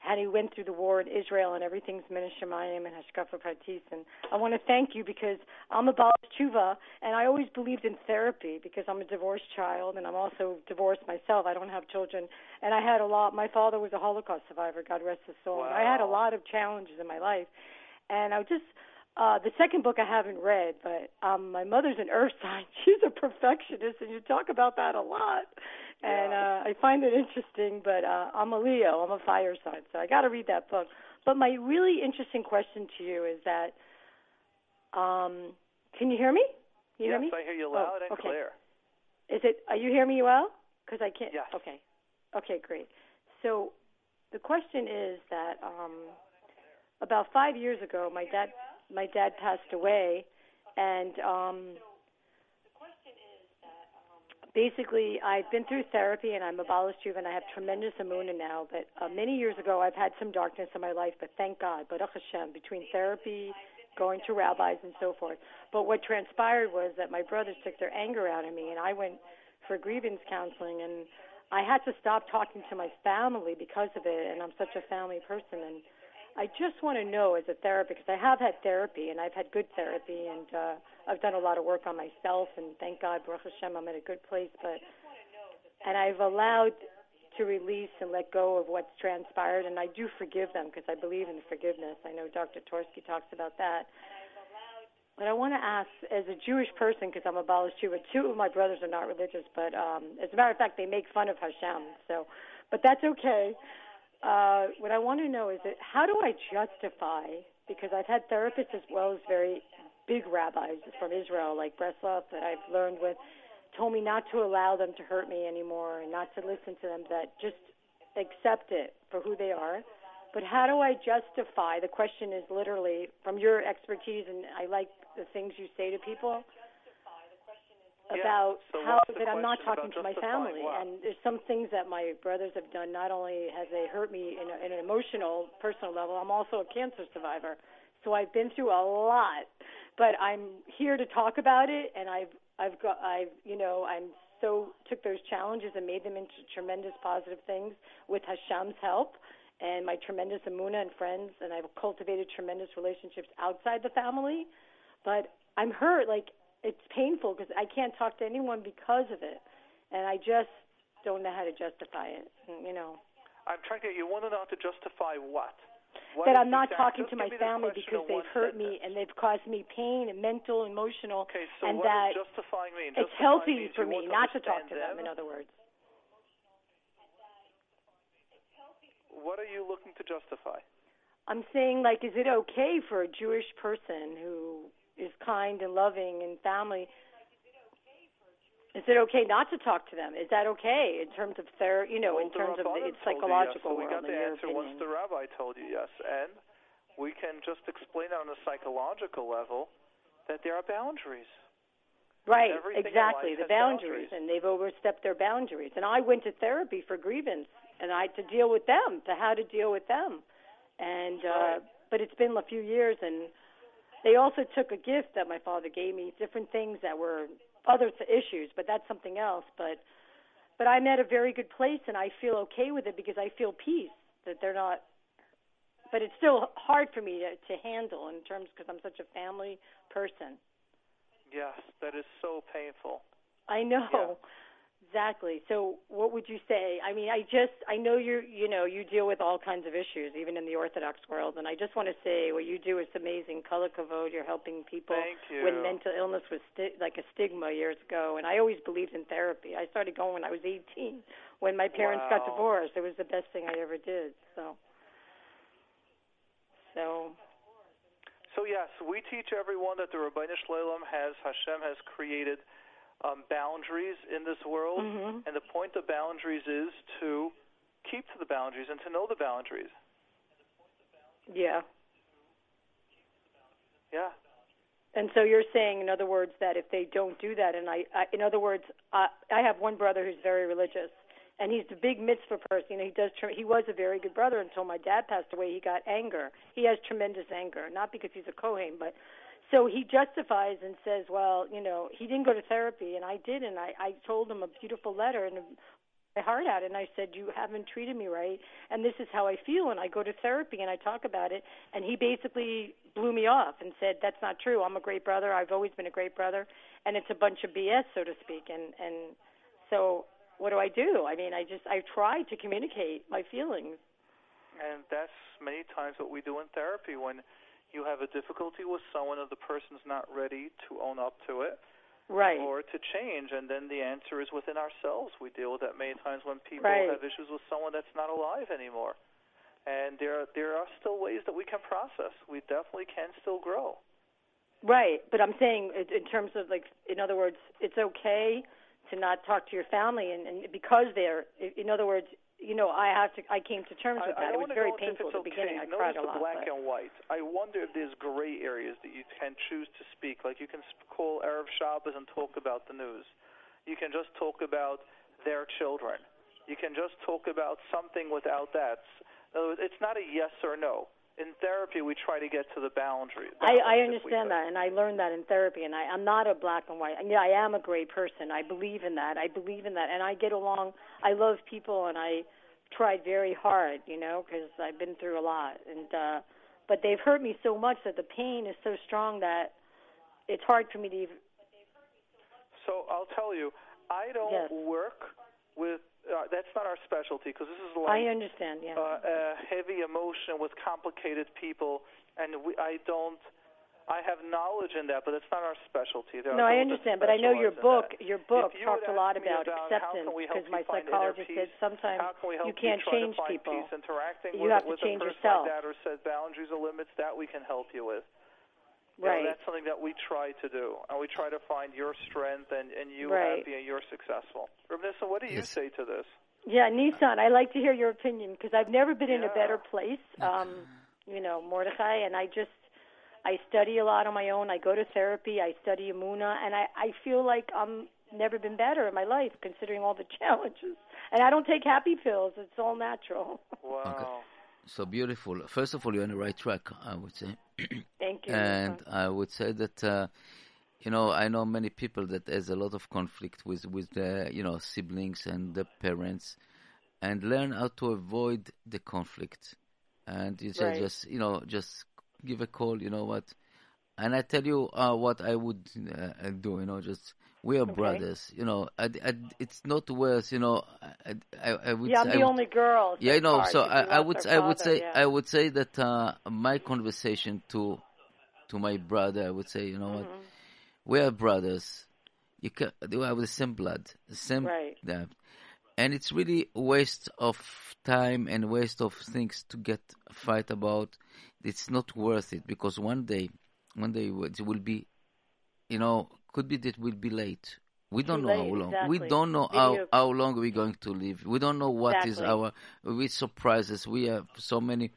how he went through the war in Israel and everything's Min HaShamayim and Hashgacha Pratis. And I want to thank you because I'm a Bala Tshuva and I always believed in therapy because I'm a divorced child and I'm also divorced myself. I don't have children. And I had a lot, my father was a Holocaust survivor, God rest his soul. And I had a lot of challenges in my life. And I just, uh, the second book I haven't read, but um, my mother's an earth sign. She's a perfectionist, and you talk about that a lot. And uh, I find it interesting, but uh, I'm a Leo. I'm a fire sign, so I got to read that book. But my really interesting question to you is that, um, can you hear me? You yes, hear me? I hear you Oh, loud and okay. clear. Is it? Are you hearing me well? Because I can't. Yes. Okay. Okay, great. So the question is that um, about five years ago, my dad my dad passed away, and um, basically I've been through therapy and I'm a Balas Tshuva and I have tremendous amuna now. But uh, many years ago, I've had some darkness in my life, but thank God, Baruch Hashem, between therapy, going to rabbis, and so forth. But what transpired was that my brothers took their anger out on me, and I went for grievance counseling, and I had to stop talking to my family because of it. And I'm such a family person, and I just want to know as a therapist, because I have had therapy and I've had good therapy, and uh, I've done a lot of work on myself, and thank God, Baruch Hashem, I'm in a good place. But and I've allowed to release and let go of what's transpired, and I do forgive them because I believe in forgiveness. I know Dr. Twerski talks about that. But I want to ask, as a Jewish person, because I'm a Balish Jew, but two of my brothers are not religious, but um, as a matter of fact, they make fun of Hashem. So, but that's okay. Uh, what I want to know is that how do I justify? Because I've had therapists as well as very big rabbis from Israel, like Breslov, that I've learned with, told me not to allow them to hurt me anymore and not to listen to them. That just accept it for who they are. But how do I justify? The question is literally from your expertise, and I like the things you say to people about so how that I'm not talking to my family. what? And there's some things that my brothers have done. Not only has they hurt me in, a, in an emotional, personal level, I'm also a cancer survivor. So I've been through a lot, but I'm here to talk about it. And I've I've got I've you know I'm so took those challenges and made them into tremendous positive things with Hashem's help and my tremendous amuna and friends, and I've cultivated tremendous relationships outside the family. But I'm hurt. Like it's painful because I can't talk to anyone because of it, and I just don't know how to justify it. Mm, you know I'm trying to get you want to know how to justify what? What that I'm not talking to my family because they've hurt me and they've caused me pain, and mental, emotional, Okay, so and that justifying mean? it's Justifying healthy for me not to talk to them. them. In other words. What are you looking to justify? I'm saying, like, is it okay for a Jewish person who is kind and loving and family? Is it okay not to talk to them? Is that okay in terms of ther, you know, Well, in terms of the its told you psychological yes, so we got the answer once the rabbi told you yes, and we can just explain on a psychological level that there are boundaries. Right, Everything exactly. The boundaries, boundaries. and they've overstepped their boundaries. And I went to therapy for grievance, and I to deal with them, to how to deal with them. And uh Right. but it's been a few years, and they also took a gift that my father gave me, different things that were other th- issues, but that's something else. But but I'm at a very good place, and I feel okay with it because I feel peace that they're not. But it's still hard for me to, to handle in terms because I'm such a family person. Yes, that is so painful. I know. Yeah. Exactly. So what would you say? I mean, I just I know you you know, you deal with all kinds of issues even in the orthodox world and I just want to say what you do is amazing. Kol HaKavod, you're helping people you. when mental illness was sti- like a stigma years ago and I always believed in therapy. I started going when I was 18 when my parents got divorced. It was the best thing I ever did. So so So yes, we teach everyone that the Ribbo Shel Olam has Hashem has created um, boundaries in this world, mhm. and the point of boundaries is to keep to the boundaries and to know the boundaries. yeah. Yeah. And so you're saying, in other words, that if they don't do that, and I, I in other words, I, I have one brother who's very religious, and he's the big mitzvah person. You know, he does. He was a very good brother until my dad passed away. He got anger. He has tremendous anger, not because he's a kohen, but so he justifies and says, well, you know, he didn't go to therapy, and I did, and I, I told him a beautiful letter and my heart out, and I said, you haven't treated me right, and this is how I feel, and I go to therapy and I talk about it, and he basically blew me off and said, that's not true. I'm a great brother. I've always been a great brother, and it's a bunch of BS, so to speak, and and so what do I do? I mean, I just I try to communicate my feelings. And that's many times what we do in therapy when you have a difficulty with someone and the person's not ready to own up to it Right. or to change and then the answer is within ourselves. We deal with that many times when people Right. have issues with someone that's not alive anymore. And there are, there are still ways that we can process. We definitely can still grow. Right, but I'm saying in in terms of like, in other words, it's okay to not talk to your family, and, and because they're, in other words, you know, I have to, I came to terms I, with I that. It was very go into if painful at the beginning. I cried Notice a lot. black but- and white. I wonder if there's gray areas that you can choose to speak. Like you can call Erev Shabbos and talk about the news. You can just talk about their children. You can just talk about something without that. Words, it's not a yes or no. In therapy, we try to get to the boundary. I, I balance, if we understand that, and I learned that in therapy. And I, I'm not a black and white. I mean, I am a gray person. I believe in that. I believe in that, and I get along. I love people, and I tried very hard, you know, because I've been through a lot. And uh, but they've hurt me so much that the pain is so strong that it's hard for me to even. So I'll tell you, I don't Yes. work with uh, that's not our specialty because this is like I understand. Yeah. uh, uh, heavy emotion with complicated people, and we, I don't. I have knowledge in that, but it's not our specialty. There no, I understand, but I know your book. Your book If talked a lot about, about acceptance can we help because my psychologist peace, said sometimes can you can't try change people. Peace interacting You with, have to with change yourself. like that or set boundaries or limits that we can help you with. You Right. know, that's something that we try to do, and we try to find your strength and and you Right. happy and you're successful. Rabnissa, what do you Yes. say to this? Yeah, Nissan, I like to hear your opinion because I've never been in a better place. Um, you know, Mordechai, and I just I study a lot on my own. I go to therapy. I study Amuna, and I I feel like I'm never been better in my life considering all the challenges. And I don't take happy pills. It's all natural. Wow. So beautiful. First of all, you're on the right track, I would say. Thank you. and I would say that uh, you know I know many people that has a lot of conflict with with the you know siblings and the parents, and learn how to avoid the conflict, and you Right. just you know just give a call. You know what, and I tell you uh, what I would uh, do. You know just. We are brothers, you know. I, I, it's not worse, you know. I, I, I would. yeah, I'm the would- only girl. yeah, I know. So I, I would I would father, say yeah. I would say that uh, my conversation to to my brother, I would say, you know what, Mm-hmm. we are brothers. You can we have the same blood, the same Right. that, and it's really a waste of time and waste of things to get fight about. It's not worth it because one day, one day it will be, you know, could be that we'll be late. We don't Too know how long. exactly. We don't know how, how long we're going to live. We don't know what is Exactly. our we surprises. We have so many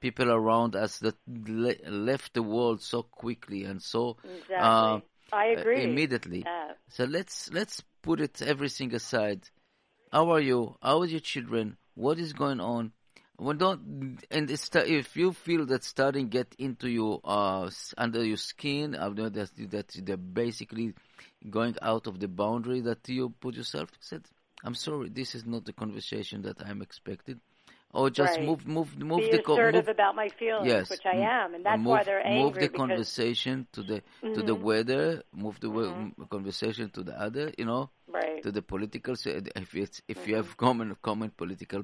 people around us that le- left the world so quickly and so Exactly. uh, I agree. immediately. Yeah. So let's let's put it everything aside. How are you? How are your children? What is going on? Well, don't and it's, if you feel that starting get into your uh under your skin, I know that that they're basically going out of the boundary that you put yourself. Said, I'm sorry, this is not the conversation that I'm expected. Or just Right. move, move, move Be the assertive move, about my feelings, yes, which I am, and that's move, why they're angry Move the Mm-hmm. conversation to the to the weather. Move the we- conversation to the other. You know, right. to the political. If it's if you have common common political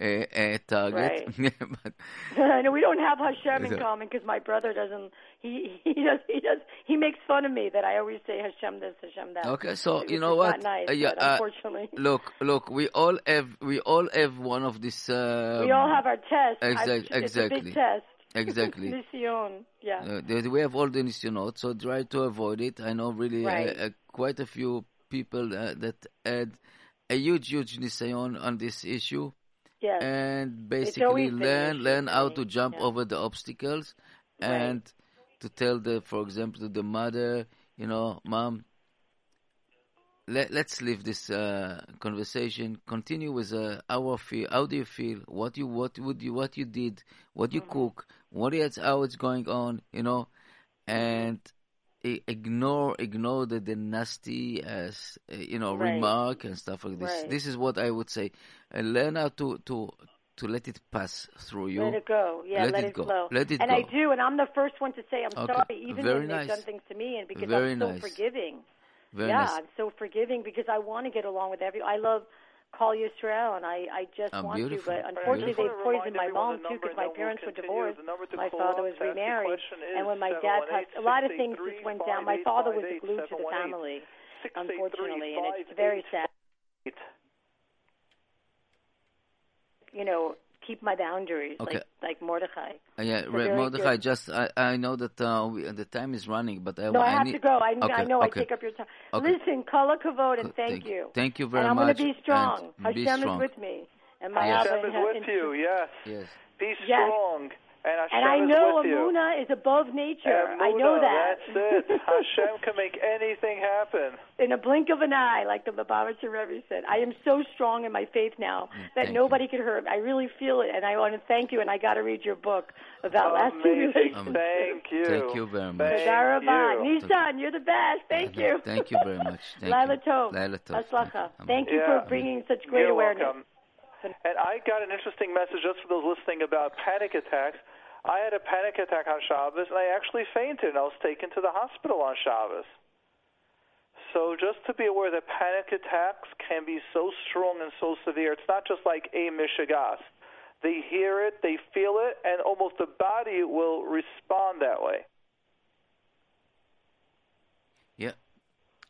uh, uh, target, but I know we don't have Hashem in common because my brother doesn't. He he does he does he makes fun of me that I always say Hashem this Hashem that. okay. So you know what? Nice, Uh, yeah, but uh, unfortunately, look, look. We all have we all have one of these. Uh, we all have our tests. exact- I've- It's a exactly. test. Exactly. Yeah. Uh, we have all the nisyonot, so try to avoid it. I know really Right. uh, uh, quite a few people uh, that had a huge, huge nisayon on this issue, yes. and basically always been an learn learn how to jump yeah. over the obstacles, Right. and to tell the, for example, to the mother, you know, mom. Let, let's leave this uh, conversation. Continue with uh, our feel. How do you feel? What you what would you what you did? What you Mm-hmm. cook? What is how it's going on? You know, and i- ignore ignore the, the nasty as uh, you know Right. remark and stuff like this. Right. This is what I would say. And learn how to to to let it pass through you. Let it go. Yeah, Let let, it go. flow. Let it and go. I do, and I'm the first one to say I'm Okay. sorry, even Very when they've done things to me, and because Very I'm so nice. forgiving. Very yeah, nice. I'm so forgiving because I want to get along with every. I love Klal Yisrael, and I I just Oh, want beautiful. to. But unfortunately, they poisoned my mom too because my parents were divorced. The number to My father was to ask the remarried, and when my dad passed, a lot of things just went down. My father was the glue to the family, unfortunately, and it's very sad. You know, keep my boundaries, Okay. like like Mordechai. Uh, yeah, Re- Mordechai. good. Just I, I know that uh, we, the time is running, but I No, I have need, to go. I, Okay, I know okay. I take up your time. Okay. Listen, Kol HaKavod, and Good, thank, you. Thank you very and I'm much. going to be strong. and be Hashem strong. is with me. And my Yes. Hashem is with you. Yes. Yes. Be Yes. Strong. And Hashem And I is know with you. Amuna is above nature. I know that. That's it. Hashem can make anything happen. in a blink of an eye, like the Lubavitcher Rebbe said. I am so strong in my faith now that Mm, thank nobody can hurt me. I really feel it, and I want to thank you. And I got to read your book about lasting Amazing. relationships. Thank you. Thank you very much. Thank Thank you. Nissan, you're the best. Thank you. Thank you very much. Thank Laila you. Tov. Laila Tov. Hatzlacha. Amen. Thank you Yeah. for bringing such great You're awareness. welcome. And I got an interesting message just for those listening about panic attacks. I had a panic attack on Shabbos, and I actually fainted, and I was taken to the hospital on Shabbos. So just to be aware that panic attacks can be so strong and so severe. It's not just like a mishigas. They hear it, they feel it, and almost the body will respond that way. Yeah.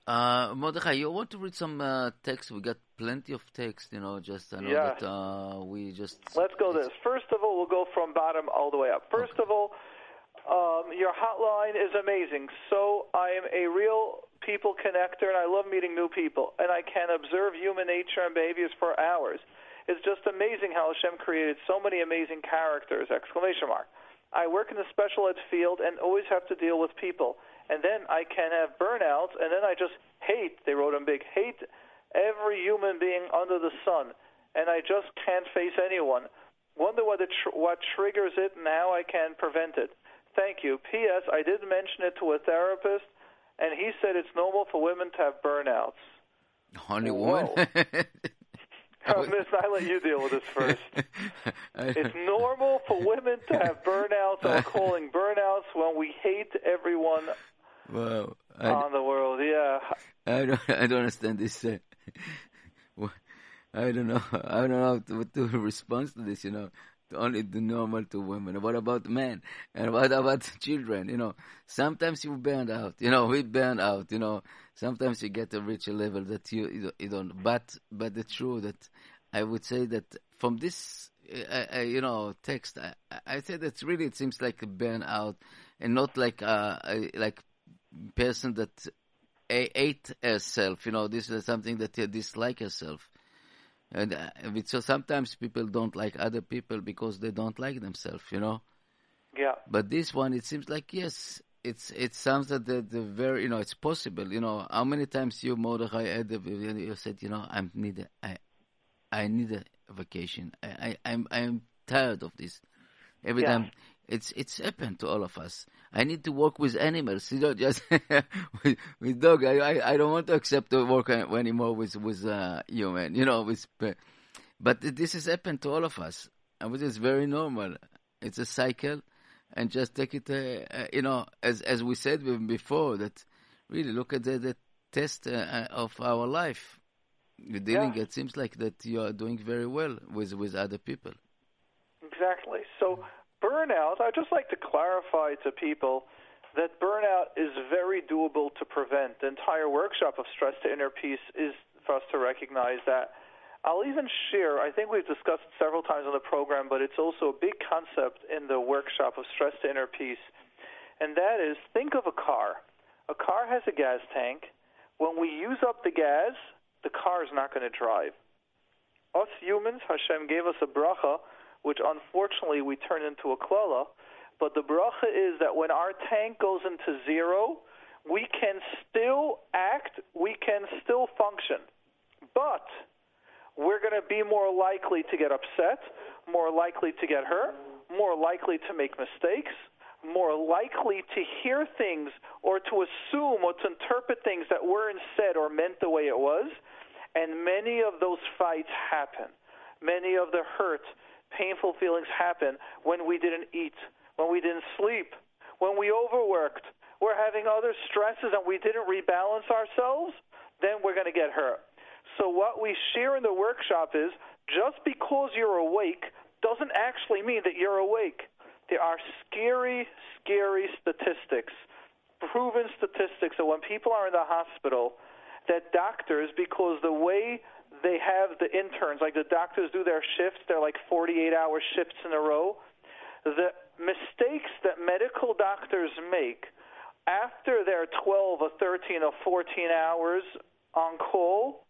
Uh, Mordechai, you want to read some uh, text? We got plenty of text, you know, just I know Yeah. that uh, we just. Let's go this. First of all, we'll go from bottom all the way up. First of all, um, your hotline is amazing. So I am a real people connector, and I love meeting new people. And I can observe human nature and behaviors for hours. It's just amazing how Hashem created so many amazing characters! Exclamation mark. I work in the special ed field and always have to deal with people. And then I can have burnouts, and then I just hate, they wrote in big, hate every human being under the sun. And I just can't face anyone. Wonder what, it tr- what triggers it and how I can prevent it. Thank you. P.S. I did mention it to a therapist, and he said it's normal for women to have burnouts. Only Whoa. one. Oh, Miss, I let you deal with this first. It's normal for women to have burnouts I'm calling burnouts when we hate everyone Wow. I, on the world. Yeah. I don't. I don't understand this. Uh, I don't know. I don't know how to, what to respond to this. You know, only the normal to women. What about men? And what about children? You know, sometimes you burn out. You know, we burn out. You know, sometimes you get to reach a level that you you don't- But but the truth that I would say that from this. Uh, uh, you know, text. I, I I say that really it seems like a burnout, and not like uh, a, like person that a- hate herself. You know, this is something that they dislike herself. And uh, so sometimes people don't like other people because they don't like themselves. You know. Yeah. But this one, it seems like yes, it's it sounds that the, the very you know it's possible. You know, how many times you Mordechai had the- you said you know I need a, I I need a vacation. I, I I'm I'm tired of this. Every Yeah. time it's it's happened to all of us. I need to work with animals. You know, just with, with dog. I, I I don't want to accept to work anymore with with uh, human. You know, with but this has happened to all of us, and which is very normal. It's a cycle, and just take it. Uh, uh, you know, as as we said before, that really look at the, the test uh, uh, of our life. You're dealing. Yeah. It seems like that you are doing very well with with other people. Exactly. So, burnout, I'd just like to clarify to people that burnout is very doable to prevent. The entire workshop of Stress to Inner Peace is for us to recognize that. I'll even share, I think we've discussed it several times on the program, but it's also a big concept in the workshop of Stress to Inner Peace. And that is think of a car. A car has a gas tank. When we use up the gas, the car is not going to drive. Us humans, Hashem gave us a bracha, which unfortunately we turn into a klala. But the bracha is that when our tank goes into zero, we can still act, we can still function. But we're going to be more likely to get upset, more likely to get hurt, more likely to make mistakes, more likely to hear things or to assume or to interpret things that weren't said or meant the way it was. And many of those fights happen. Many of the hurt, painful feelings happen when we didn't eat, when we didn't sleep, when we overworked, we're having other stresses and we didn't rebalance ourselves, then we're going to get hurt. So what we share in the workshop is just because you're awake doesn't actually mean that you're awake. There are scary, scary statistics, proven statistics that when people are in the hospital, that doctors, because the way they have the interns, like the doctors do their shifts, they're like 48 hour shifts in a row, the mistakes that medical doctors make after their 12 or 13 or 14 hours on call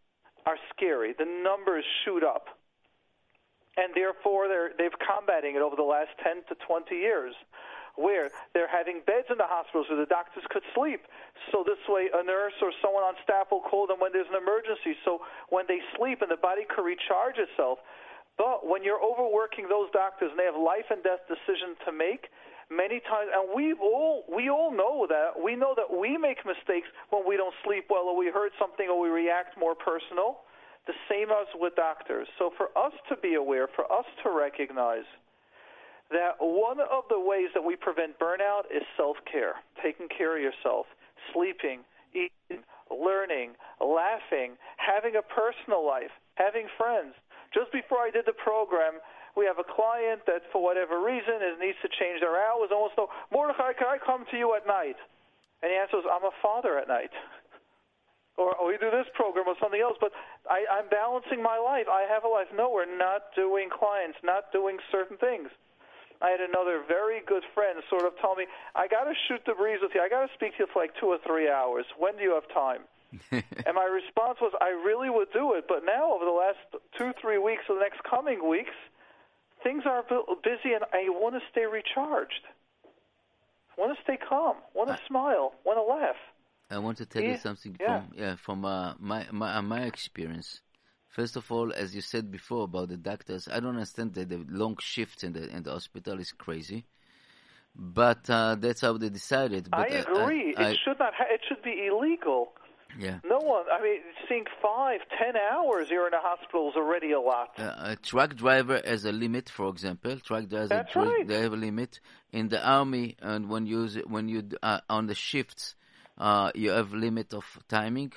are scary. The numbers shoot up. And therefore, they're, they've combating it over the last 10 to 20 years, where they're having beds in the hospitals where the doctors could sleep. So this way, a nurse or someone on staff will call them when there's an emergency. So when they sleep and the body could recharge itself. But when you're overworking those doctors and they have life and death decisions to make, many times, and we all we all know that we know that we make mistakes when we don't sleep well or we heard something or we react more personal. The same as with doctors. So for us to be aware, for us to recognize that one of the ways that we prevent burnout is self-care, taking care of yourself, sleeping, eating, learning, laughing, having a personal life, having friends. Just before I did the program, we have a client that, for whatever reason, needs to change their hours. Almost no, Mordechai, can I come to you at night? And the answer is, I'm a father at night. or, oh, or we do this program or something else, but I, I'm balancing my life. I have a life. No, we're not doing clients, not doing certain things. I had another very good friend sort of tell me, I got to shoot the breeze with you. I got to speak to you for like two or three hours. When do you have time? and my response was, I really would do it, but now over the last two, three weeks, or the next coming weeks, things are busy, and I want to stay recharged. I want to stay calm. Want to I, smile. Want to laugh. I want to tell yeah. you something yeah. from yeah from uh, my my uh, my experience. First of all, as you said before about the doctors, I don't understand that the long shifts in the in the hospital is crazy. But uh, that's how they decided. But I agree. I, I, it should not. Ha- it should be illegal. Yeah. No one. I mean, seeing five, ten hours here in a hospital is already a lot. Uh, a truck driver has a limit, for example. Truck drivers That's right. they have a limit in the army, and when you when you uh, on the shifts, uh, you have limit of timing.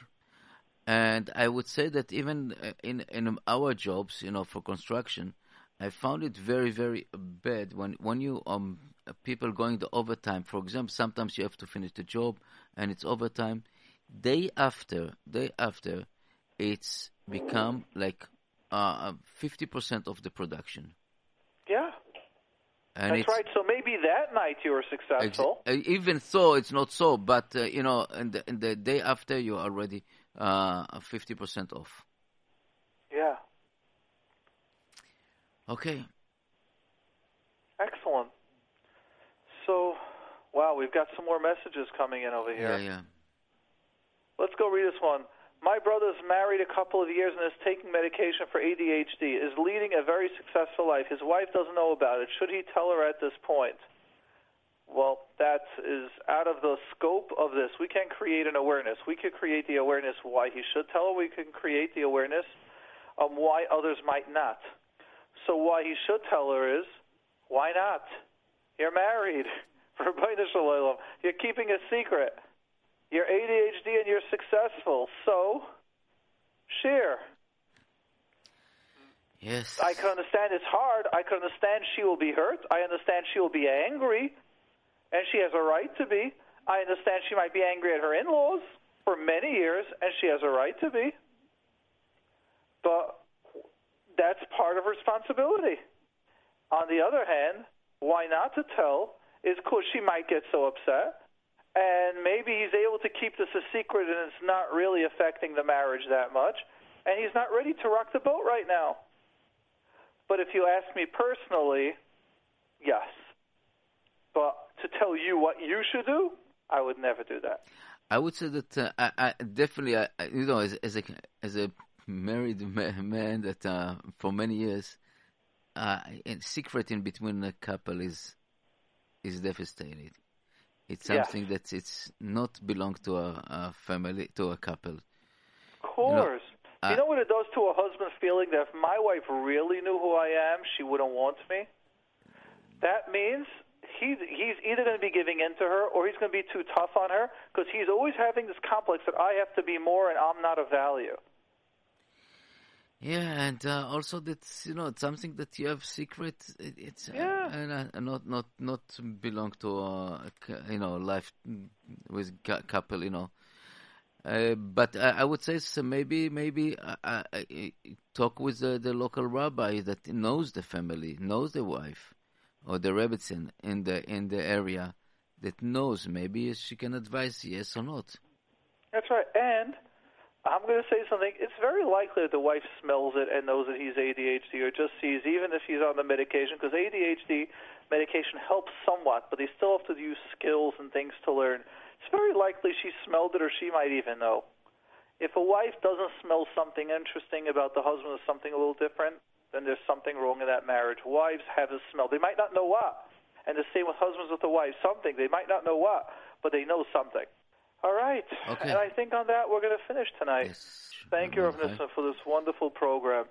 And I would say that even uh, in in our jobs, you know, for construction, I found it very very bad when when you um people going the overtime. For example, sometimes you have to finish the job and it's overtime day after day after it's become like uh, 50% of the production yeah and That's right. So maybe that night you were successful. Ex- uh, even so, it's not so. But uh, you know, in the, in the day after, you're already uh, fifty uh, percent off. Yeah. Okay. Excellent. So, wow, we've got some more messages coming in over here. Yeah, yeah. Let's go read this one. My brother's married a couple of years and is taking medication for ADHD, is leading a very successful life. His wife doesn't know about it. Should he tell her at this point? Well, that is out of the scope of this. We can create an awareness. We could create the awareness why he should tell her. We can create the awareness of why others might not. So why he should tell her is, why not? You're married. You're keeping a secret. You're ADHD and you're successful. So, share. Yes. I can understand it's hard. I can understand she will be hurt. I understand she will be angry, and she has a right to be. I understand she might be angry at her in laws for many years, and she has a right to be. But that's part of responsibility. On the other hand, why not to tell is because she might get so upset and maybe he's able to keep this a secret and it's not really affecting the marriage that much, and he's not ready to rock the boat right now. But if you ask me personally, yes. But to tell you what you should do, I would never do that. I would say that uh, I, I, definitely, I, you know, as, as, a as a married man that uh, for many years, uh, secret in between a couple is is devastating. It's something yes. that it's not belong to a, a, family, to a couple. Of course. You know, you know what it does to a husband feeling that if my wife really knew who I am, she wouldn't want me? That means he, he's either going to be giving in to her or he's going to be too tough on her because he's always having this complex that I have to be more and I'm not of value. Yeah, and uh, also that's you know it's something that you have secret. It, it's uh, yeah. uh, and not not not belong to uh, you know life with couple. You know, uh, but I, I, would say so maybe maybe uh, talk with the, the, local rabbi that knows the family, knows the wife, or the rebbitzin in the in the area that knows. Maybe she can advise yes or not. That's right, and I'm going to say something. It's very likely that the wife smells it and knows that he's ADHD or just sees, even if he's on the medication, because ADHD medication helps somewhat, but they still have to use skills and things to learn. It's very likely she smelled it or she might even know. If a wife doesn't smell something interesting about the husband or something a little different, then there's something wrong in that marriage. Wives have a smell. They might not know what. And the same with husbands with the wives. Something. They might not know what, but they know something. All right. Okay. And I think on that we're going to finish tonight. Yes. Thank you, Rav for this wonderful program.